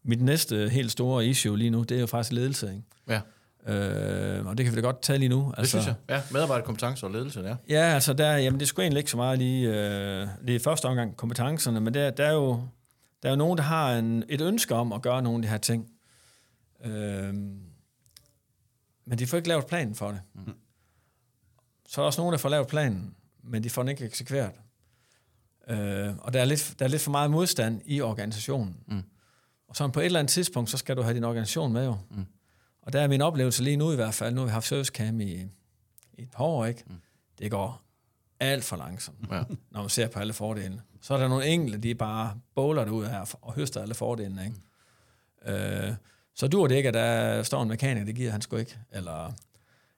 mit næste helt store issue lige nu, det er jo faktisk ledelse. Ikke? Ja, Øh, og det kan vi da godt tage lige nu. det altså, synes jeg. Ja, medarbejderkompetence og ledelse, ja. Ja, altså der, jamen det sgu egentlig ikke så meget lige, øh, lige første omgang kompetencerne, men der, der, er jo, der er jo nogen, der har en, et ønske om at gøre nogle af de her ting. Øh, men de får ikke lavet planen for det. Mm. Så er der også nogen, der får lavet planen, men de får den ikke eksekveret. Øh, og der er, lidt, der er lidt for meget modstand i organisationen. Mm. Og så på et eller andet tidspunkt, så skal du have din organisation med jo. Mm. Og der er min oplevelse lige nu i hvert fald, nu har vi haft servicecam i, i et par år, ikke? Mm. Det går alt for langsomt, Ja. når man ser på alle fordelene. Så er der nogle enkelte, de bare bowler det ud her og høster alle fordelene, ikke? Mm. Øh, så dur det ikke, at der står en mekaniker, det giver han sgu ikke. Eller,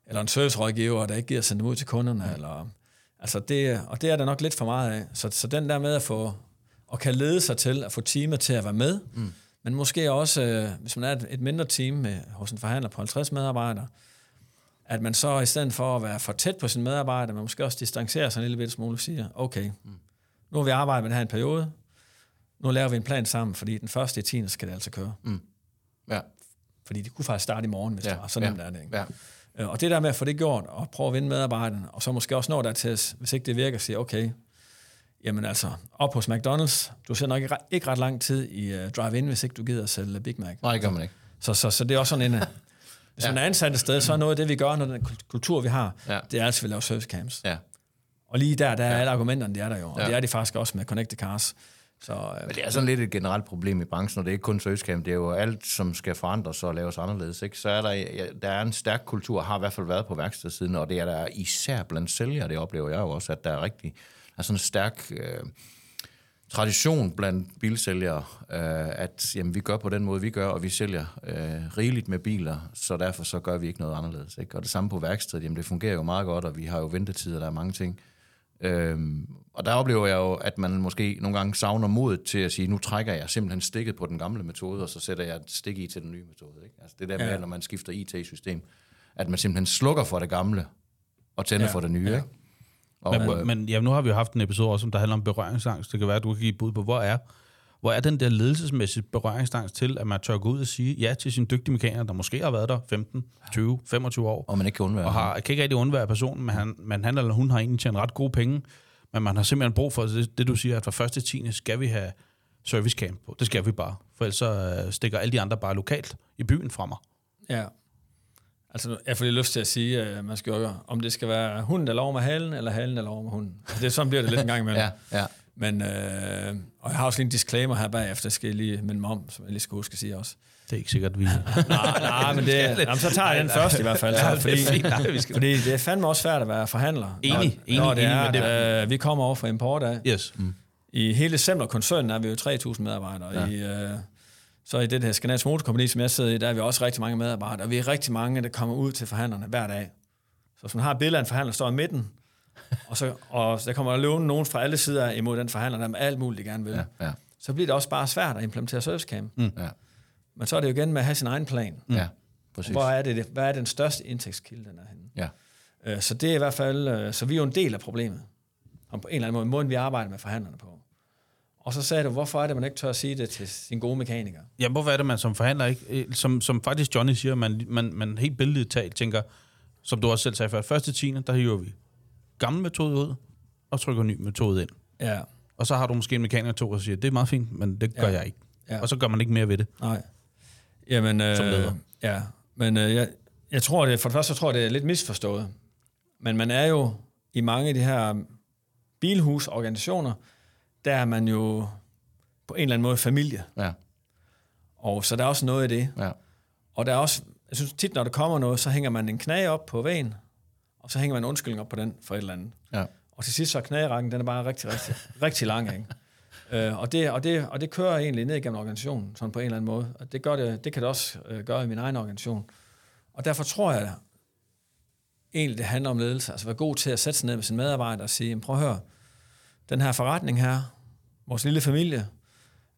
eller en servicerådgiver, der ikke giver at sende dem ud til kunderne. Mm. Eller, altså det, og det er der nok lidt for meget af. Så, så den der med at få og kan lede sig til at få teamet til at være med, mm. Men måske også, øh, hvis man er et, et mindre team med, hos en forhandler på 50 medarbejdere, at man så i stedet for at være for tæt på sine medarbejdere, man måske også distancerer sig en lille smule og siger, okay, mm. nu har vi arbejdet med det her en periode, nu laver vi en plan sammen, fordi den første i 10. skal det altså køre. Mm. Ja, Fordi det kunne faktisk starte i morgen, hvis ja. ja, det var. Så ja, nemt er det, ikke? ja. Øh, Og det der med at få det gjort, og prøve at vinde medarbejderne, og så måske også nå der til, hvis ikke det virker, sige, okay, jamen altså, op hos McDonald's, du ser nok ikke, ret- ikke ret lang tid i uh, drive-in, hvis ikke du gider at sælge Big Mac. Nej, det gør man ikke. Så, så, så det er også sådan en... uh, Hvis Ja. man er ansat et sted, så er noget af det, vi gør, når den kul- kultur, vi har, Ja. det er altså, at vi laver service camps. Ja. Og lige der, der er alle argumenterne, de er der jo. Og Ja. det er de faktisk også med Connected Cars. Så, øh, Men det er sådan lidt et generelt problem i branchen, og det er ikke kun servicecamp, det er jo alt, som skal forandres og laves anderledes. Ikke? Så er der, ja, der er en stærk kultur, har i hvert fald været på værkstedsiden, og det er der især blandt sælgere, det oplever jeg jo også, at der er rigtig er sådan en stærk øh, tradition blandt bilsælgere, øh, at jamen, vi gør på den måde, vi gør, og vi sælger øh, rigeligt med biler, så derfor så gør vi ikke noget anderledes. Ikke? Og det samme på værkstedet, jamen det fungerer jo meget godt, og vi har jo ventetider, der er mange ting. Øhm, og der oplever jeg jo, at man måske nogle gange savner modet til at sige, nu trækker jeg simpelthen stikket på den gamle metode, og så sætter jeg et stik i til den nye metode. Ikke? Altså det der med, Ja. når man skifter IT-system, at man simpelthen slukker for det gamle, og tænder ja. for det nye. Ja. Ikke? Og, Men, øh, men ja, nu har vi jo haft en episode også, der handler om berøringsangst. Det kan være, at du kan give et bud på, hvor er, hvor er den der ledelsesmæssige berøringsangst til, at man tør gå ud og sige ja til sin dygtige mekaniker, der måske har været der 15, 20, 25 år, og man ikke kan undvære. og har, kan ikke rigtig undvære personen, men han, men han eller hun har egentlig tjent ret gode penge, men man har simpelthen brug for det, det du siger, at fra første 10. skal vi have servicecamp på. Det skal vi bare, for ellers så øh, stikker alle de andre bare lokalt i byen fra mig. Ja. Altså, jeg får lige lyst til at sige, at man skal jo, om det skal være hunden, der lover med halen, eller halen, der lover med hunden. Altså, det, sådan bliver det lidt en gang imellem. Ja, ja. Men, øh, og jeg har også lige en disclaimer her bagefter, skal jeg lige minde mig om, som jeg lige skal huske at sige også. Det er ikke sikkert, vi... Nej, nej, men det, jamen, så tager jeg den først i hvert fald. Ja, det er fordi, fint. Nej, vi skal- fordi det er fandme også svært at være forhandler. Enig, når, enig, når det enig er, at, øh, vi kommer over fra import af. Yes. Mm. I hele December-koncernen er vi jo 3.000 medarbejdere. Ja. I, øh, så i det her Skandinavisk Motorkompagni, som jeg sidder i, der er vi også rigtig mange medarbejdere. Og vi er rigtig mange, der kommer ud til forhandlerne hver dag. Så hvis man har et billede af en forhandler, der står i midten, og, så, og der kommer der løbende nogen fra alle sider imod den forhandler, der med alt muligt, de gerne vil. Ja. Ja, Så bliver det også bare svært at implementere servicecam. Mm. ja, Men så er det jo igen med at have sin egen plan. ja, præcis. Hvor er det, hvad er den største indtægtskilde, den er henne? Ja. Øh, Så det er i hvert fald, øh, så vi er jo en del af problemet. Og på en eller anden måde, måden vi arbejder med forhandlerne på. Og så sagde du, hvorfor er det, man ikke tør at sige det til sin gode mekaniker? Ja, hvorfor er det, man som forhandler ikke, øh, som, som faktisk Johnny siger, man, man, man helt billedligt talt tænker, som du også selv sagde før, første tiende, der hiver vi gammel metode ud, og trykker ny metode ind. Ja, Og så har du måske en mekaniker to, og siger, det er meget fint, men det gør Ja. jeg ikke. Ja. Og så gør man ikke mere ved det. nej. Jamen, øh, Som leder. Ja, men øh, jeg, jeg tror det, for det første så tror jeg, det er lidt misforstået. Men man er jo i mange af de her bilhusorganisationer, der er man jo på en eller anden måde familie. Ja, Og så der er også noget i det. ja. Og der er også, jeg synes tit, når der kommer noget, så hænger man en knæ op på vægen, og så hænger man en undskyldning op på den for et eller andet. ja. Og til sidst så er knærækken, den er bare rigtig, rigtig, rigtig lang, ikke? Øh, og, det, og, det, og det kører egentlig ned igennem organisationen, sådan på en eller anden måde. Og det, gør det, det kan det også øh, gøre i min egen organisation. Og derfor tror jeg egentlig, det handler om ledelse. Altså være god til at sætte sig ned med sin medarbejder og sige, "Jamen, prøv at høre, den her forretning her, vores lille familie,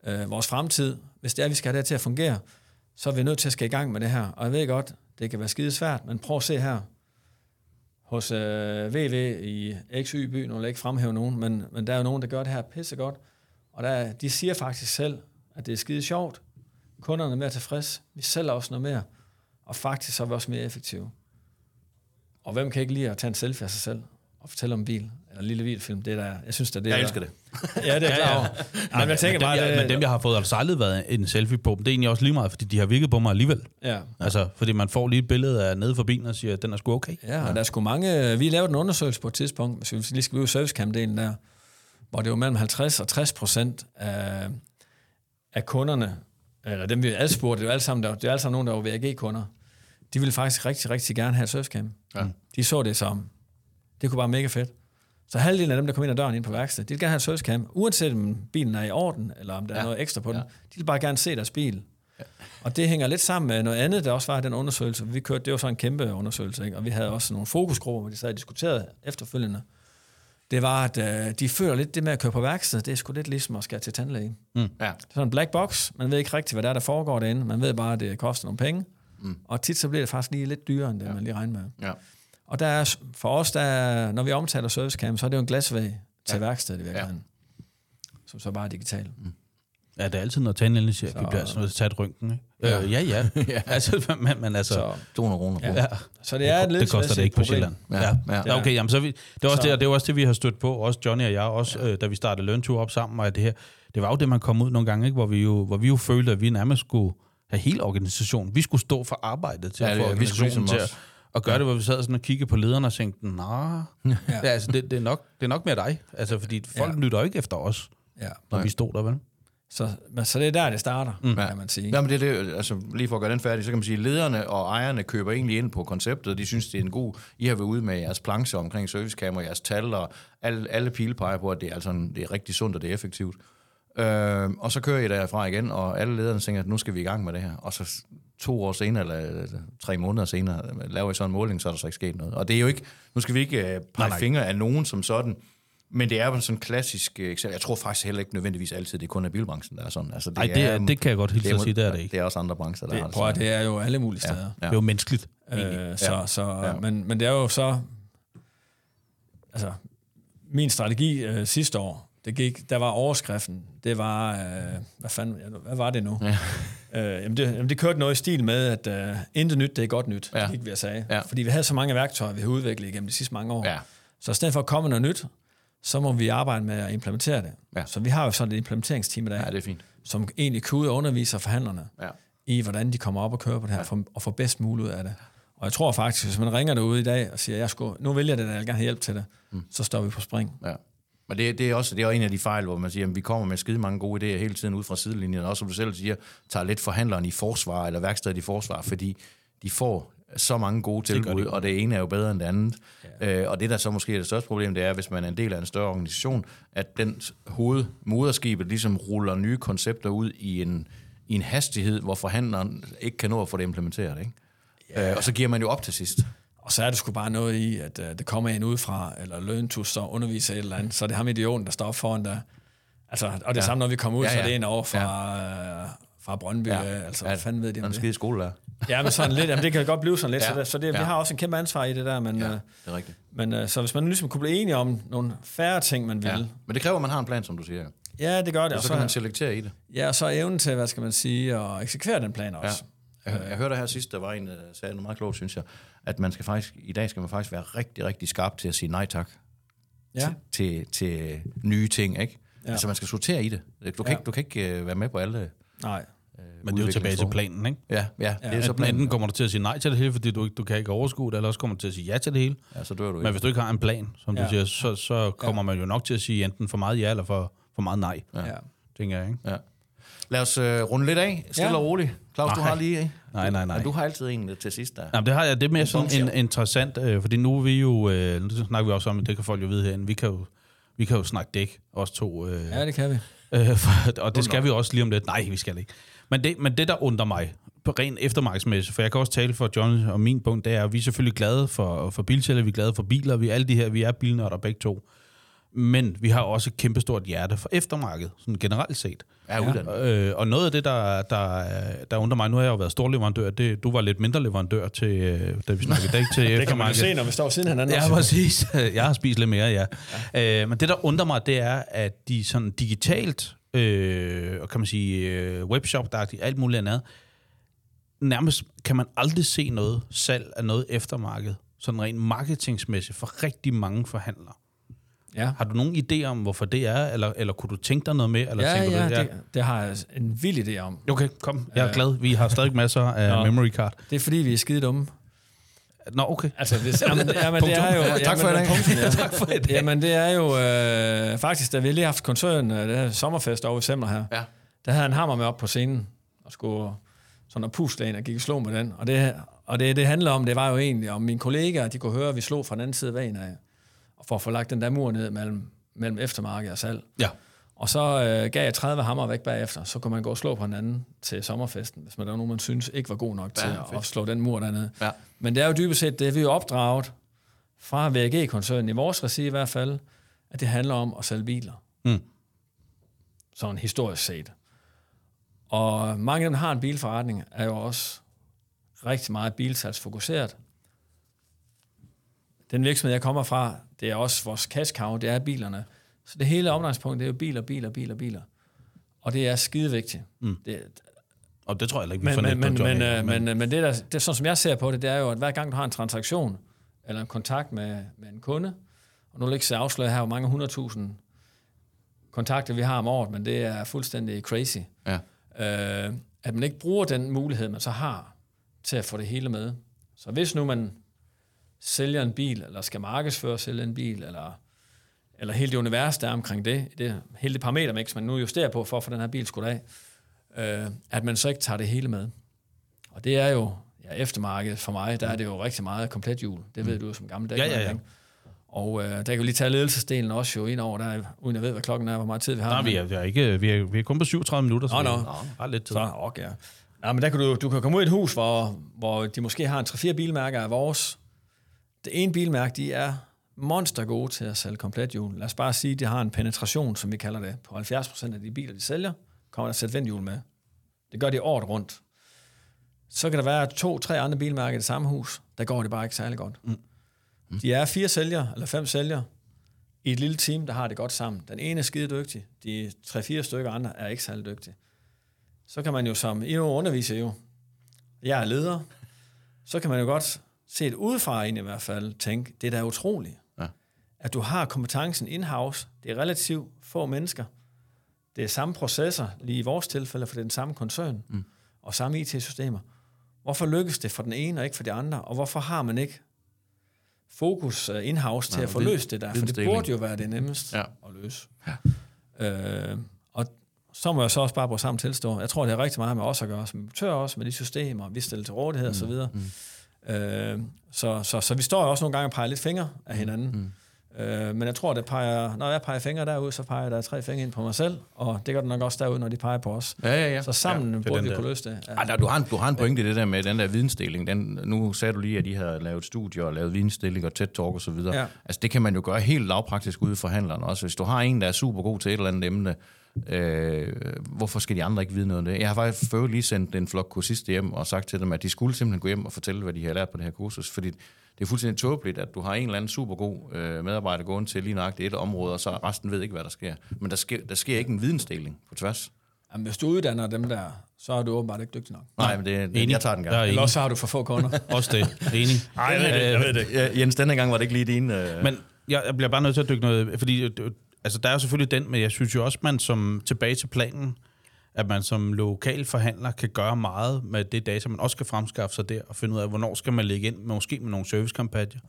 øh, vores fremtid, hvis det er, vi skal have det her til at fungere, så er vi nødt til at skal i gang med det her. Og jeg ved godt, det kan være skide svært, men prøv at se her. Hos øh, VV i XY by, nu vil jeg ikke fremhæve nogen, men, men der er jo nogen, der gør det her pissegodt. Og der, de siger faktisk selv, at det er skide sjovt. Kunderne er mere tilfredse. Vi sælger også noget mere. Og faktisk så er vi også mere effektive. Og hvem kan ikke lide at tage en selfie af sig selv og fortælle om bil? Eller en lille videofilm. Det er der, jeg synes, det er det. Jeg der- elsker det. Ja, det er klar over. Men jeg tænker dem, bare, jeg, det, men dem, jeg har fået, har altså aldrig været en selfie på dem. Det er egentlig også lige meget, fordi de har virket på mig alligevel. ja. Altså, fordi man får lige et billede af nede for bilen og siger, at den er sgu okay. Ja, og der er sgu mange... Vi lavede en undersøgelse på et tidspunkt, hvis vi lige skal ud servicecam-delen der, hvor det var mellem 50 og 60 procent af, af kunderne, eller dem vi adspurgte, det var alle sammen, der, det var alle sammen nogen, der var VAG-kunder, de ville faktisk rigtig, rigtig gerne have servicecam. Ja. De så det som, det kunne bare mega fedt. Så halvdelen af dem, der kom ind ad døren ind på værkstedet, de vil gerne have et servicecam, uanset om bilen er i orden, eller om der ja. er noget ekstra på den. Ja. De vil bare gerne se deres bil. Ja. Og det hænger lidt sammen med noget andet, der også var den undersøgelse. Vi kørte, det var så en kæmpe undersøgelse, ikke? og vi havde også nogle fokusgrupper, hvor de sad og diskuterede efterfølgende. Det var, at øh, de føler lidt det med at køre på værksted, det er sgu lidt ligesom at skal til tandlæge. Ja. Det er sådan en black box, man ved ikke rigtigt, hvad der er, der foregår derinde. Man ved bare, at det koster nogle penge. Mm. Og tit så bliver det faktisk lige lidt dyrere, end det, ja. man lige regner med. Ja. Og der er, for os, der er, når vi omtaler servicecam, så er det jo en glasvæg til ja. værkstedet i virkeligheden. Ja. Som så bare er digital. Mm. Ja, det er altid, når tandlægen siger, at vi Så- bliver sådan noget til at tage et rynken. Ikke? Ja. Øh, ja, ja. ja. Altså, men, men altså... Så, 200 kroner. Ja. Ja. Så det er et det koster det ikke på Sjælland. Ja, Ja, ja. okay, jamen, så vi, det, er også Så- det, det er også det, vi har stødt på, også Johnny og jeg, også ja. øh, da vi startede Løntur op sammen, og det her, det var jo det, man kom ud nogle gange, ikke? Hvor, vi jo, hvor vi jo følte, at vi nærmest skulle have hele organisationen. Vi skulle stå for arbejdet til Ja, at få vi skulle organisationen ligesom til at, at gøre det, hvor vi sad sådan og kiggede på lederne og tænkte, nej, ja. ja, altså, det, det, er nok, det er nok mere dig. Altså, fordi folk Ja. ja. lytter ikke efter os, Ja. når Nej. vi stod der, vel? Så, men, så det er der, det starter, mm. kan man sige. Jamen det er det, altså lige for at gøre den færdig, så kan man sige, at lederne og ejerne køber egentlig ind på konceptet. De synes, det er en god... I har været ude med jeres plancher omkring servicekamera, jeres tal, og alle, alle pile peger på, at det er, altså, en- det er rigtig sundt, og det er effektivt. Øh, og så kører I derfra igen, og alle lederne tænker, at nu skal vi i gang med det her. Og så to år senere, eller tre måneder senere, laver I så en måling, så er der så ikke sket noget. Og det er jo ikke... Nu skal vi ikke øh, pege fingre af nogen som sådan, men det er jo sådan en klassisk øh, eksempel. Jeg tror faktisk heller ikke nødvendigvis altid, det er kun er bilbranchen, der er sådan. Altså, Nej, det, er, det kan jeg godt at sige, det er det ikke. det er også andre brancher, der har Det, det prøv det er jo alle mulige steder. Det er jo menneskeligt. Øh, så, Ja. så, Ja. men, men det er jo så... Altså, min strategi øh, sidste år, det gik, der var overskriften, det var... Øh, hvad fanden, ja, hvad var det nu? Ja. Øh, jamen, det, jamen, det kørte noget i stil med, at øh, intet nyt, det er godt nyt, Ja. ja. gik vi at sige. Ja. Fordi vi havde så mange værktøjer, vi har udviklet igennem de sidste mange år. Ja. Så i stedet for at komme noget nyt, så må vi arbejde med at implementere det. Ja. Så vi har jo sådan et implementeringsteam i dag, ja, det er fint. som egentlig kan ud og undervise forhandlerne Ja. i, hvordan de kommer op og kører på det her, for, og får bedst muligt ud af det. Og jeg tror faktisk, hvis man ringer derude i dag og siger, jeg skulle, nu vælger jeg det, jeg vil gerne have hjælp til det, mm. så står vi på spring. Ja. Men det, det, er også det er også en af de fejl, hvor man siger, at vi kommer med skide mange gode idéer hele tiden ud fra sidelinjen, og også som du selv siger, tager lidt forhandleren i forsvar, eller værkstedet i forsvar, fordi de får så mange gode tilbud, de. og det ene er jo bedre end det andet. Ja. Øh, og det, der så måske er det største problem, det er, hvis man er en del af en større organisation, at den hoved, moderskibet ligesom ruller nye koncepter ud i en, i en hastighed, hvor forhandleren ikke kan nå at få det implementeret. Ikke? Ja. Øh, og så giver man jo op til sidst. Og så er det sgu bare noget i, at uh, det kommer en udefra, eller løntus, så underviser et eller andet, så er det ham idioten, der står op foran der. Altså, og det Ja. samme, når vi kommer ud, Ja, ja, ja. ja. så det er en over fra, ja. uh, fra Brøndby. Ja. Altså, hvad fanden ved de om en det? skide skolelærer. Ja, men sådan lidt, jamen, det kan godt blive sådan lidt, Ja. ja. så, det, så det, Ja. vi har også en kæmpe ansvar i det der, men, Ja, ja. det er rigtigt. men uh, så hvis man ligesom kunne blive enige om nogle færre ting, man vil, Ja. ja, Men det kræver, at man har en plan, som du siger. ja det gør det. Og Og så så, kan man selektere i det. ja, og så evnen til, hvad skal man sige, at eksekvere den plan også. Jeg, jeg hørte her sidst, der var en, der sagde noget meget klogt, synes jeg, at man skal faktisk, i dag skal man faktisk være rigtig, rigtig skarp til at sige nej tak Ja. til, til nye ting, ikke? Ja. Ja. Altså man skal sortere i det. Du kan, Ja. ikke, du kan ikke uh, være med på alle Nej. Men det er jo tilbage til planen, ikke? Ja, ja, det er så Enten, planen. enten kommer du til at sige nej til det hele, fordi du, ikke- du kan ikke overskue det, eller også kommer du til at sige ja til det hele. Ja, så dør du Men ikke. hvis du ikke har en plan, som Ja. du siger, så, så kommer man jo nok til at sige enten for meget ja, eller for, for meget nej, Ja. tænker jeg, ikke? Ja. Lad os øh, runde lidt af, stille Ja. og roligt. Claus, du Nej. har lige... Ikke? Nej, nej, nej. Men du har altid en til sidst der. Jamen, det har jeg. Det er mere sådan en, interessant, øh, fordi nu er vi jo, øh, nu snakker vi også om, det kan folk jo vide herinde, vi kan jo, vi kan jo snakke dæk, os to. Øh, ja, det kan vi. Øh, for, og det skal vi også lige om lidt. Nej, vi skal ikke. Men det, men det der undrer mig, på ren eftermarkedsmæssigt, for jeg kan også tale for John og min punkt, det er, at vi er selvfølgelig glade for, for bilsælger, vi er glade for biler, vi er alle de her, vi er bilnørder begge to. Men vi har også et kæmpestort hjerte for eftermarkedet, sådan generelt set. Uddannet. Øh, og noget af det, der, der, der undrer mig, nu har jeg jo været storleverandør, det, du var lidt mindre leverandør til, øh, da vi snakkede dæk til Det kan man se, når vi står siden hinanden. Ja, også. præcis. Jeg har spist lidt mere, ja. ja. Øh, men det, der undrer mig, det er, at de sådan digitalt, øh, og kan man sige, øh, webshop, der er alt muligt andet, nærmest kan man aldrig se noget salg af noget eftermarked, sådan rent marketingsmæssigt, for rigtig mange forhandlere. Ja. Har du nogen idé om, hvorfor det er, eller, eller kunne du tænke dig noget med? Eller Ja, tænker ja, du, det, det har jeg en vild idé om. Okay, kom. Jeg er glad. Vi har stadig masser af Nå. memory card. Det er fordi, vi er skide dumme. Nå, okay. Altså, hvis, jamen, jamen, det er jo... Ja, tak for i jamen, dag. ja. tak for det. Jamen, det er jo... Øh, faktisk, da vi lige har haft koncern, øh, det her sommerfest over i Semler her, Ja. der havde han hammer med op på scenen, og skulle sådan at pusle ind og gik og slog med den. Og det, og det, det handler om, det var jo egentlig, om mine kollegaer, de kunne høre, at vi slog fra den anden side af vejen af, for at få lagt den der mur ned mellem, mellem eftermarked og salg. Ja. Og så øh, gav jeg 30 hammer væk bagefter, så kunne man gå og slå på hinanden til sommerfesten, hvis man der var nogen, man synes ikke var god nok til Ja, at, slå den mur dernede. Ja. Men det er jo dybest set det, vi er opdraget fra VAG-koncernen, i vores regi i hvert fald, at det handler om at sælge biler. Mm. Sådan historisk set. Og mange af dem, har en bilforretning, er jo også rigtig meget bilsalgsfokuseret. Den virksomhed, jeg kommer fra, det er også vores cash cow, det er bilerne. Så det hele omdrejningspunkt, det er jo biler, biler, biler, biler. Og det er skide vigtigt. Mm. Det, Og det tror jeg heller ikke, vi men, men, men, men, øh, men, øh, men det, der, det, sådan som jeg ser på det, det er jo, at hver gang du har en transaktion, eller en kontakt med, med en kunde, og nu vil jeg ikke afsløre her, hvor mange 100.000 kontakter vi har om året, men det er fuldstændig crazy. Ja. Øh, at man ikke bruger den mulighed, man så har, til at få det hele med. Så hvis nu man sælger en bil, eller skal markedsføre og sælge en bil, eller, eller hele det univers, der er omkring det, det hele det parametermix, man nu justerer på, for at få den her bil skudt af, øh, at man så ikke tager det hele med. Og det er jo, ja, eftermarkedet for mig, der er det jo rigtig meget komplet jul. Det ved du jo som gammel dag. Ja, ja, ja. Og øh, der kan vi lige tage ledelsesdelen også jo ind over, der, uden jeg ved, hvad klokken er, hvor meget tid vi har. Nej, vi er, vi er, ikke, vi er, vi er kun på 37 minutter, Nå, nå. har lidt tid. Så, okay, ja. ja. men der kan du, du kan komme ud i et hus, hvor, hvor de måske har en 3-4 bilmærker af vores. Det ene bilmærke, de er monster gode til at sælge komplet hjul. Lad os bare sige, at de har en penetration, som vi kalder det, på 70% af de biler, de sælger, kommer der sæt vendhjul med. Det gør de året rundt. Så kan der være to-tre andre bilmærker i det samme hus, der går det bare ikke særlig godt. Mm. De er fire sælgere, eller fem sælgere, i et lille team, der har det godt sammen. Den ene er skide dygtig, de tre-fire stykker andre er ikke særlig dygtige så kan man jo som, I jo underviser jo, jeg er leder, så kan man jo godt set udefra ind i hvert fald tænke, det er da utroligt, Ja. at du har kompetencen in-house, det er relativt få mennesker, det er samme processer, lige i vores tilfælde, for det er den samme koncern, mm. og samme IT-systemer. Hvorfor lykkes det for den ene og ikke for de andre, og hvorfor har man ikke fokus uh, in-house til Nej, at få løst det der, for det burde jo være det nemmeste Ja. at løse. Ja. Øh, og så må jeg så også bare bruge sammen tilstå. Jeg tror, det har rigtig meget med os at gøre, som importør også, med de systemer, vi stiller til rådighed mm. osv. Mm. Øh, så, så, så vi står jo også nogle gange og peger lidt fingre af hinanden. Mm. Øh, men jeg tror, det peger, når jeg peger fingre derude, så peger der tre fingre ind på mig selv, og det gør det nok også derude, når de peger på os. Ja, ja, ja. Så sammen ja, burde vi der. kunne løse det. Ja. Ej, der, du, har en, du har en pointe i det der med den der vidensdeling. Den, nu sagde du lige, at de har lavet studier og lavet vidensdeling og TED-talk og så videre. Ja. Altså, det kan man jo gøre helt lavpraktisk ude for handleren også. Hvis du har en, der er super god til et eller andet emne, øh, hvorfor skal de andre ikke vide noget om det? Jeg har faktisk før lige sendt en flok kursister hjem og sagt til dem, at de skulle simpelthen gå hjem og fortælle, hvad de har lært på det her kursus. Fordi det er fuldstændig tåbeligt, at du har en eller anden super god øh, medarbejder gående til lige nøjagtigt et område, og så resten ved ikke, hvad der sker. Men der sker, der sker ikke en vidensdeling på tværs. Jamen, hvis du uddanner dem der, så er du åbenbart ikke dygtig nok. Nej, men det, det Enig. jeg tager den gang. er Eller også så har du for få kunder. Også det. Enig. Nej, jeg ved det, jeg ved det. Ja, Jens, denne gang var det ikke lige din... Øh... Men jeg, jeg bliver bare nødt til at dykke noget, fordi øh, altså, der er jo selvfølgelig den, men jeg synes jo også, man som tilbage til planen, at man som lokal forhandler kan gøre meget med det data, man også kan fremskaffe sig der, og finde ud af, hvornår skal man lægge ind, måske med nogle servicekampagner,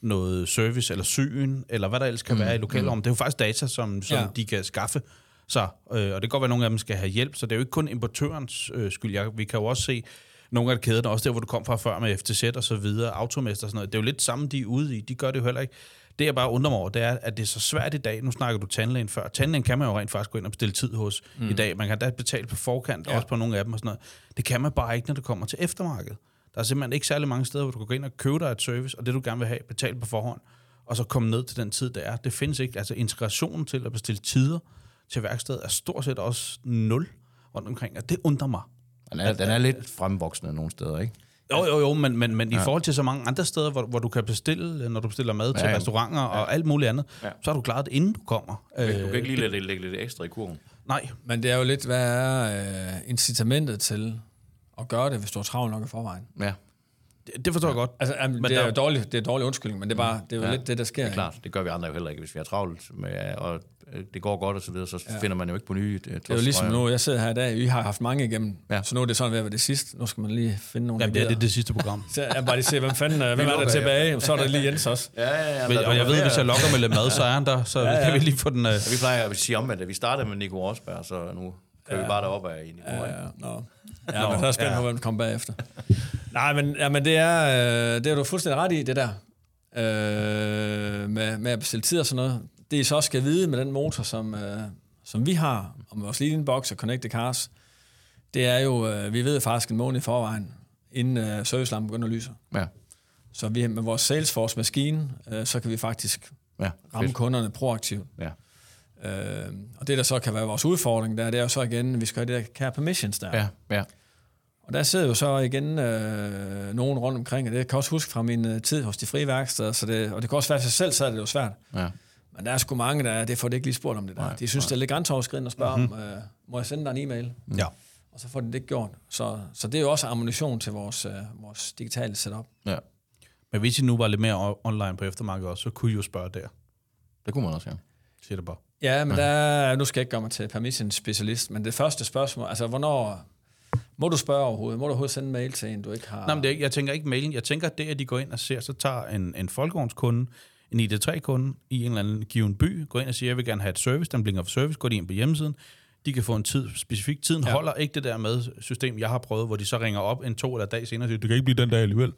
noget service eller syn, eller hvad der ellers kan mm, være i lokalområdet. Det er jo faktisk data, som, som Ja. ja. de kan skaffe sig, øh, og det kan godt være, at nogle af dem skal have hjælp, så det er jo ikke kun importørens øh, skyld. Jeg, vi kan jo også se nogle af kæderne, også der, hvor du kom fra før med FTZ og så videre, Automester og sådan noget. Det er jo lidt samme, de er ude i. De gør det jo heller ikke. Det, jeg bare undrer mig over, det er, at det er så svært i dag. Nu snakker du tandlægen før. Tandlægen kan man jo rent faktisk gå ind og bestille tid hos mm. i dag. Man kan da betale på forkant, ja. også på nogle af dem og sådan noget. Det kan man bare ikke, når det kommer til eftermarkedet. Der er simpelthen ikke særlig mange steder, hvor du kan gå ind og købe dig et service, og det du gerne vil have, betale på forhånd, og så komme ned til den tid, der er. Det findes ikke. Altså integrationen til at bestille tider til værkstedet er stort set også nul rundt omkring, og det undrer mig. Den er, den er lidt fremvoksende nogle steder, ikke? Jo, jo, jo, men, men, men ja. i forhold til så mange andre steder, hvor, hvor du kan bestille, når du bestiller mad ja, til ja. restauranter ja. og alt muligt andet, ja. så har du klaret det, inden du kommer. Du kan Øh, ikke lige lade det lægge lidt ekstra i kurven. Nej, Men det er jo lidt, hvad er øh, incitamentet til at gøre det, hvis du har travlt nok i forvejen? Ja, det, det forstår jeg godt. Altså, jamen, Men det er der- jo dårligt, det er dårlig undskyldning, men det er, bare, det er jo Ja, ja, lidt det, der sker. det er klart. Det gør vi andre jo heller ikke. Hvis vi har travlt, med, og øh, det går godt og så videre, så ja. finder man jo ikke på nye øh, Det er jo ligesom nu, jeg sidder her i dag, vi har haft mange igennem, Ja. ja. så nu er det sådan ved at være det sidste. Nu skal man lige finde nogle, Jamen, der det er det, det sidste program. Så jeg bare lige se, hvem fanden, øh, hvem er der tilbage? Så er der lige Jens også. Ja, ja, ja. Men, og jeg ved, hvis jeg lokker med lidt mad, så er han der, så ja, ja. kan vi lige få den... Uh... Vi plejer at sige omvendt, at vi startede med Nico Rosberg, så nu kører ja. vi bare deroppe af i Nico. Ja, Ja, ja, nå. Ja, men så er spændt på, hvem der kommer bagefter. Nej, men, ja, men det, er, øh, det er du fuldstændig ret i, det der. Øh, med, med at bestille tid og sådan noget. Det I så skal vide med den motor, som, øh, som vi har, og med vores linebox og Connected Cars, det er jo, øh, vi ved faktisk en måned i forvejen, inden øh, servicelampen begynder at lyse. ja. Så vi med vores Salesforce-maskine, øh, så kan vi faktisk ja. ramme Fedt. kunderne proaktivt. Ja. Øh, og det, der så kan være vores udfordring, der, det er jo så igen, at vi skal have det der care permissions der. Ja, ja. Og der sidder jo så igen øh, nogen rundt omkring, og det kan jeg også huske fra min øh, tid hos de frie værksteder, så det, og det kan også være for sig selv, så er det jo svært. ja. Men der er sgu mange, der det får det ikke lige spurgt om det der. Nej, de synes, det er lidt grænseoverskridende at spørge mm-hmm. om, øh, må jeg sende dig en e-mail? Ja. Og så får de det ikke gjort. Så, så det er jo også ammunition til vores, øh, vores digitale setup. ja. Men hvis I nu var lidt mere online på eftermarkedet også, så kunne I jo spørge der. Det kunne man også, ja. Siger det bare. Ja, men der, nu skal jeg ikke gøre mig til permission specialist, men det første spørgsmål, altså hvornår, må du spørge overhovedet? Må du overhovedet sende en mail til en, du ikke har? Nej, men det er, ikke- jeg tænker ikke mailen. Jeg tænker, at det, at de går ind og ser, så tager en, en folkevognskunde, en ID3-kunde i en eller anden given by, går ind og siger, jeg vil gerne have et service, den blinker for service, går de ind på hjemmesiden, de kan få en tid specifik. Tiden ja. Holder ikke det der med system, jeg har prøvet, hvor de så ringer op en to eller dag senere og siger, det kan ikke blive den dag alligevel.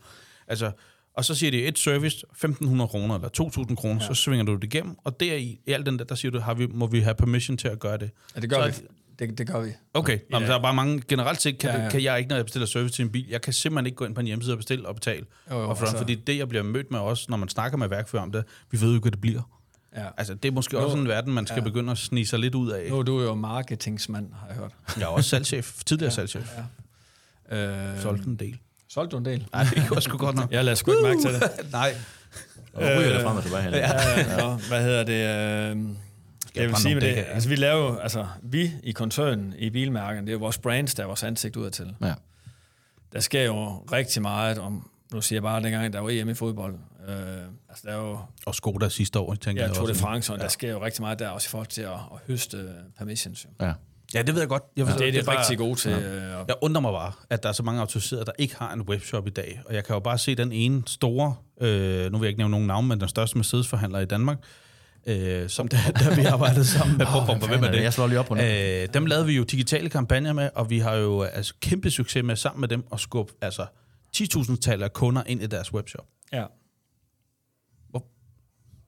Altså, og så siger de et service, 1.500 kroner eller 2.000 kroner, ja. så svinger du det igennem, og der i, i alt den der, der siger du, har vi, må vi have permission til at gøre det. Ja, det gør så vi. Det, det gør vi. Okay, Nå, men der er bare mange, generelt set kan, ja, Ja, ja. ja. kan jeg ikke, når jeg bestiller service til en bil, jeg kan simpelthen ikke gå ind på en hjemmeside og bestille og betale. Jo, jo, og for, altså- Fordi det, jeg bliver mødt med også, når man snakker med værkfører om det, vi ved jo ikke, hvad det bliver. Ja. Altså, det er måske også en verden, man skal ja. begynde at snige sig lidt ud af. Nu er du jo marketingsmand, har jeg hørt. Jeg er også salgschef, tidligere ja. salgschef. Øh, Solgte en del. Solgte du en del? Nej, det var sgu godt nok. Jeg lader sgu ikke mærke til det. Nej. Og nu ryger det frem og tilbage. Ja. Ja, ja, hvad hedder det? Øh, jeg vil sige med det, af? altså vi laver altså vi i koncernen, i bilmærken, det er jo vores brands, der er vores ansigt udadtil. ja. Der sker jo rigtig meget om, nu siger jeg bare dengang, der var EM i fodbold. Øh, altså der er jo, Og Skoda sidste år, tænker ja, jeg Tour de også. France, og der sker jo rigtig meget der, også i forhold til at, at høste permissions. Jo. ja. Ja, det ved jeg godt. Jeg ved, Det er det bare- rigtig gode til. Ja. Jeg undrer mig bare, at der er så mange autoriserede, der ikke har en webshop i dag. Og jeg kan jo bare se den ene store, øh, nu vil jeg ikke nævne nogen navn, men den største Mercedes-forhandler i Danmark, øh, som der, der vi arbejdede sammen med. Oh, hvem, hvem er det? Jeg slår lige op på den. Øh, dem lavede vi jo digitale kampagner med, og vi har jo altså, kæmpe succes med sammen med dem at skubbe altså, 10.000 tal af kunder ind i deres webshop. ja.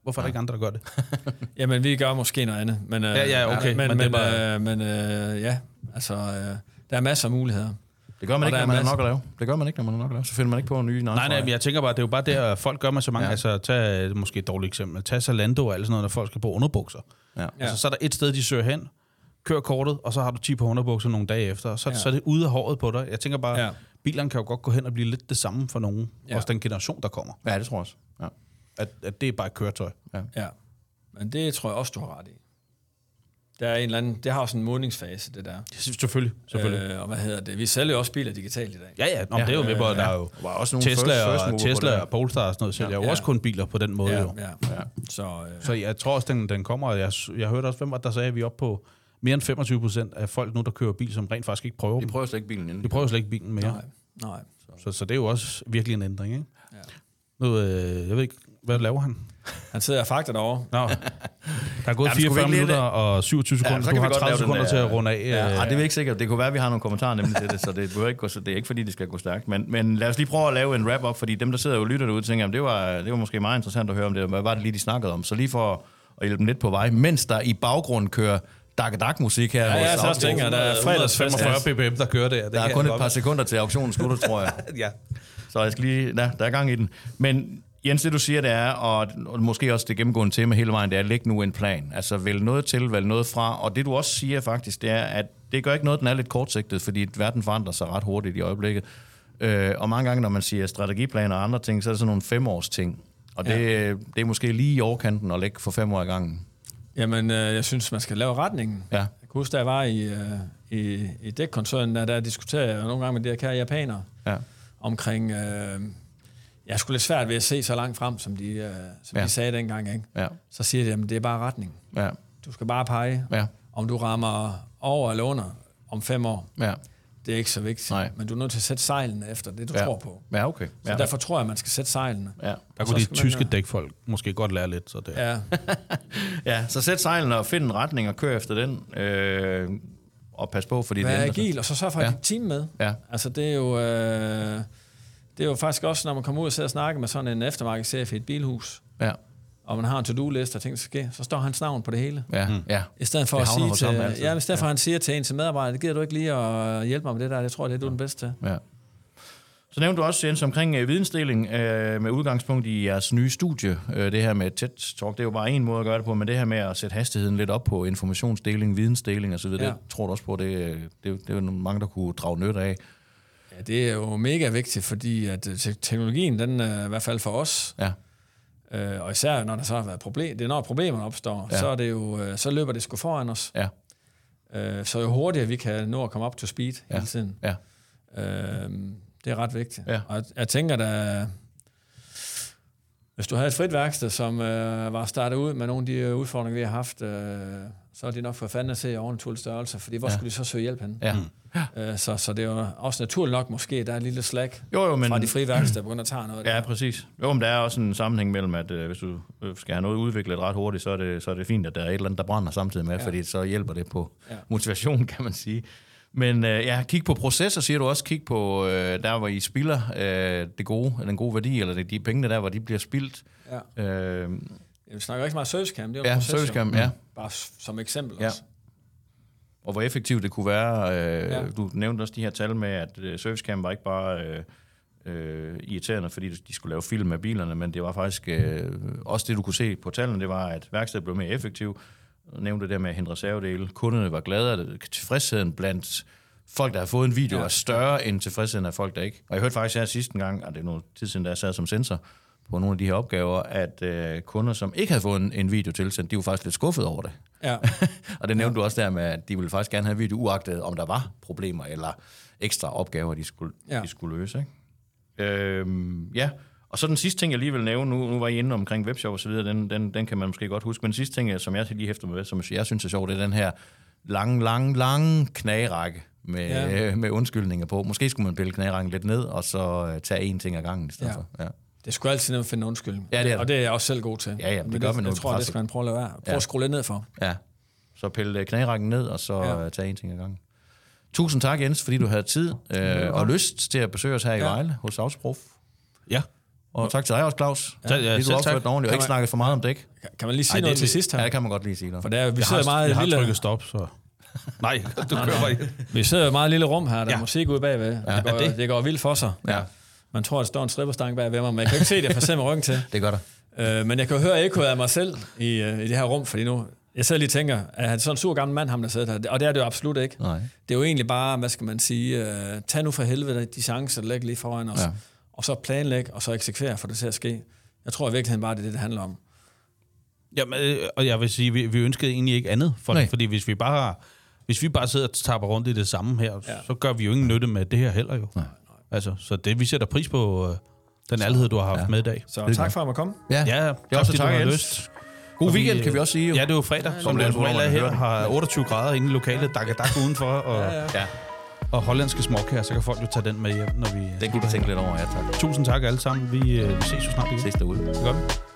Hvorfor er der ikke andre, der gør det? Jamen, vi gør måske noget andet. Men, øh, Ja, ja, okay, Men, men men, det bare- øh, men øh, ja, altså, øh, der er masser af muligheder. Det gør man Og ikke, når man masser- nok at lave. Det gør man ikke, når man er nok at lave. Så finder man ikke på nye Nej, nej, men jeg tænker bare, det er jo bare der, at folk gør med så mange. Ja. Ja. Altså, tag måske et dårligt eksempel. Tag Zalando og alt sådan noget, når folk skal på underbukser. Ja. Ja. Altså, så er der et sted, de søger hen, kør kortet, og så har du 10 på underbukser nogle dage efter, så, ja. Ja. så er det ude af håret på dig. Jeg tænker bare, ja. Ja. bilerne kan jo godt gå hen og blive lidt det samme for nogen. Ja. Ja. Også den generation, der kommer. Ja, det tror jeg også. Ja. At, at det er bare et køretøj. Ja, men det tror jeg også, du har ret i. Der er en eller anden, det har også en modningsfase, det der. Selvfølgelig, selvfølgelig. Øh, og hvad hedder det? Vi sælger jo også biler digitalt i dag. Ja, ja, Nå, ja, det er jo med på, at der er jo var også nogle Tesla, first- first og, Tesla det. og Polestar og sådan noget, sælger ja, jo Ja. også kun biler på den måde. Ja, jo. ja. Ja. Så, øh, Så jeg tror også, den, den kommer, og jeg, jeg hørte også, hvem var det, der sagde, at vi er oppe på mere end 25 procent af folk nu, der kører bil, som rent faktisk ikke prøver De prøver slet ikke bilen inden. De prøver slet ikke bilen mere. Nej, nej. Så, så det er jo også virkelig en ændring, ikke? Ja. Nu, øh, jeg ved ikke, hvad laver han? Han sidder og fakter derovre. Nå, der er gået Jamen, skulle vi 44 ikke lige- minutter og 27 sekunder. Ja, du har godt 30 lave den sekunder der- til at runde af. Ja, øh, det er vi ikke sikkert. Det kunne være, at vi har nogle kommentarer nemlig til det, så det, behøver ikke gå, så det er ikke fordi, det skal gå stærkt. Men, men lad os lige prøve at lave en wrap-up, fordi dem, der sidder og lytter derude, tænker, jamen, det, var, det var måske meget interessant at høre om det. Hvad var det lige, de snakkede om? Så lige for at hjælpe dem lidt på vej, mens der i baggrunden kører dak musik her. Ja, jeg så også tænker, der er fredagsfest. 45 ppm, der kører der. Det Der er kun et par sekunder til auktionen slutter, tror jeg. Ja. Så jeg skal lige, der, der er gang i den. Men Jens, det du siger, det er, og, og måske også det gennemgående tema hele vejen, det er, lægge nu en plan. Altså vælge noget til, vælge noget fra. Og det du også siger faktisk, det er, at det gør ikke noget, den er lidt kortsigtet, fordi verden forandrer sig ret hurtigt i øjeblikket. Øh, og mange gange, når man siger strategiplaner og andre ting, så er det sådan nogle femårs ting. Og det, ja. det er måske lige i overkanten at lægge for fem år i gangen. Jamen, øh, jeg synes, man skal lave retningen. Ja, Jeg kan huske, da jeg var i, øh, i, i dækkoncernen, der, der diskuterede jeg nogle gange med de her kære japanere ja, omkring... Øh, jeg skulle lidt svært ved at se så langt frem, som de, øh, som Ja. de sagde dengang. Ikke? ja, Så siger de, at det er bare retning. ja, Du skal bare pege, ja, om du rammer over eller under om fem år. ja, Det er ikke så vigtigt. Nej. Men du er nødt til at sætte sejlene efter det, du ja. tror på. Ja, okay. Så Ja, derfor tror jeg, at man skal sætte sejlene. ja. Der Så kunne de skal man, tyske øh, dækfolk måske godt lære lidt. Så det. Ja, Ja, så sæt sejlene og find en retning og kør efter den. Øh, og pas på, fordi vær det ændrer sig. agil, og så sørg for at Ja. ja. dit team med. Ja, Altså, det er jo... Øh, det er jo faktisk også, når man kommer ud og sidder og snakker med sådan en eftermarkedschef i et bilhus, ja, og man har en to-do-liste og ting, der skal ske, så står hans navn på det hele. ja, mm. ja. I stedet for Det at sige til, ham ja, i stedet for at han siger til en til medarbejder, det gider du ikke lige at hjælpe mig med det der, det tror jeg, det er du er den bedste til. ja. Så nævnte du også, Jens, omkring øh, vidensdeling øh, med udgangspunkt i jeres nye studie. Øh, det her med TED Talk, det er jo bare en måde at gøre det på, men det her med at sætte hastigheden lidt op på informationsdeling, vidensdeling osv., ja. Ja. det tror du også på, det, øh, det, det er jo mange, der kunne drage nytte af. Det er jo mega vigtigt, fordi at øh, te- teknologien, den er i hvert fald for os, Ja, øh, og især når der så har været problem, det er når problemerne opstår, Ja. så, er det jo, øh, så løber det sgu foran os. ja, Øh, så jo hurtigere vi kan nå at komme op to speed Ja. hele tiden, ja, øh, det er ret vigtigt. Ja. Og jeg, jeg tænker da, hvis du havde et frit værksted, som øh, var startet ud med nogle af de øh, udfordringer, vi har haft, øh, så er de nok for fanden at se overnaturlig størrelse, fordi hvor Ja. ja. skulle de så søge hjælp hen? ja. Øh, så, så det er jo også naturligt nok måske, der er en lille slack Jo, jo, men... fra de frie værksteder, begynder at tage noget. Ja, der. præcis. Jo, men der er også en sammenhæng mellem, at øh, hvis du øh, skal have noget udviklet ret hurtigt, så er, det, så er det fint, at der er et eller andet, der brænder samtidig med, ja. Ja. fordi så hjælper det på ja. Ja. motivation, kan man sige. Men øh, ja, kig på processer, siger du også. Kig på øh, der, hvor I spilder øh, det gode, den gode værdi, eller de, de pengene der, hvor de bliver spildt. Ja. Øh, Ja, Vi snakker ikke så meget servicecam, det er ja, proces, servicecam, ja. Bare s- som eksempel Ja. også. Og hvor effektivt det kunne være. Øh, ja. Du nævnte også de her tal med, at øh, servicecam var ikke bare øh, øh, irriterende, fordi de skulle lave film af bilerne, men det var faktisk øh, også det, du kunne se på tallene, det var, at værkstedet blev mere effektiv. Jeg nævnte det der med at hente reservedele. Kunderne var glade, tilfredsheden blandt folk, der har fået en video. Ja. er større end tilfredsheden af folk, der ikke. Og jeg hørte faktisk her sidste gang, og det er noget tid siden, da jeg sad som sensor på nogle af de her opgaver, at øh, kunder, som ikke havde fået en, en video tilsendt, de var faktisk lidt skuffet over det. Ja. og det nævnte ja. du også der med, at de ville faktisk gerne have video, uagtet om der var problemer eller ekstra opgaver, de skulle, ja. De skulle løse. Ikke? Øhm, ja, og så den sidste ting, jeg lige vil nævne, nu, nu var I inde omkring webshop og så videre, den, den, den kan man måske godt huske, men den sidste ting, som jeg lige hæfter mig ved, som jeg synes er sjovt, det er den her lange, lange, lange knagerække med. Ja. øh, med undskyldninger på. Måske skulle man pille knagerækken lidt ned, og så øh, tage én ting ad gangen i stedet Ja. for. Ja. Det sgu altid nemt at finde en undskyldning. Ja, det er det. Og det er jeg også selv god til. Ja, ja, det Men gør det, man jo jeg tror, det skal man prøve at lade være. Prøv Ja. at skrue lidt ned for. Ja. Så pille øh, knærækken ned, og så ja. Uh, tage en ting ad gangen. Tusind tak, Jens, fordi du havde tid øh, og lyst til at besøge os her i Ja. Vejle hos Autoprof. Ja. Og tak til dig også, Claus. Ja, Ja, fordi du opførte ordentligt og ikke snakket for meget om dæk. Kan- Kan man lige sige Ej, noget det- til sidst her? Ja, det kan man godt lige sige. For der, er- vi Jeg sidder har, meget jeg har lille, trykket stop, så... Nej, du kører bare vi sidder i et meget lille rum her, der er musik ude bagved. Ja, det, går, det- det går vildt for sig. Ja, Man tror, at der står en stripperstang bagved mig, men jeg kan ikke se det, for jeg sidder med ryggen til. det gør der. Øh, men jeg kan jo høre ekkoet af mig selv i, øh, i det her rum, fordi nu... Jeg sidder lige og tænker, er han sådan en sur gammel mand, ham der sidder her? Og det er det jo absolut ikke. Nej. Det er jo egentlig bare, hvad skal man sige, øh, tag nu for helvede de chancer, der ligger lige foran os, Ja. og så planlæg, og så eksekvere for det til at ske. Jeg tror i virkeligheden bare, det er det, det handler om. Jamen, øh, og jeg vil sige, vi, vi ønskede egentlig ikke andet for det, fordi hvis vi bare hvis vi bare sidder og tapper rundt i det samme her. Ja. så gør vi jo ingen nytte med det her heller jo. Nej. Altså, så det, vi sætter pris på øh, den ærlighed, du har haft Ja. ja. med i dag. Så Det tak for at man kom. Ja, Ja, tak også fordi tak, du har Jens. lyst. God Og weekend, vi, kan vi også sige. Jo. Ja, det er jo fredag, som det er, normalt er her. det. Har 28 grader inde i lokalet, dak dak udenfor, og, ja, ja. ja. og hollandske småkager, så kan folk jo tage den med hjem, når vi Den kan vi tænke lidt over, ja tak. Tusind tak alle sammen. Vi, øh, vi ses jo snart igen. Ses derude. Det gør vi.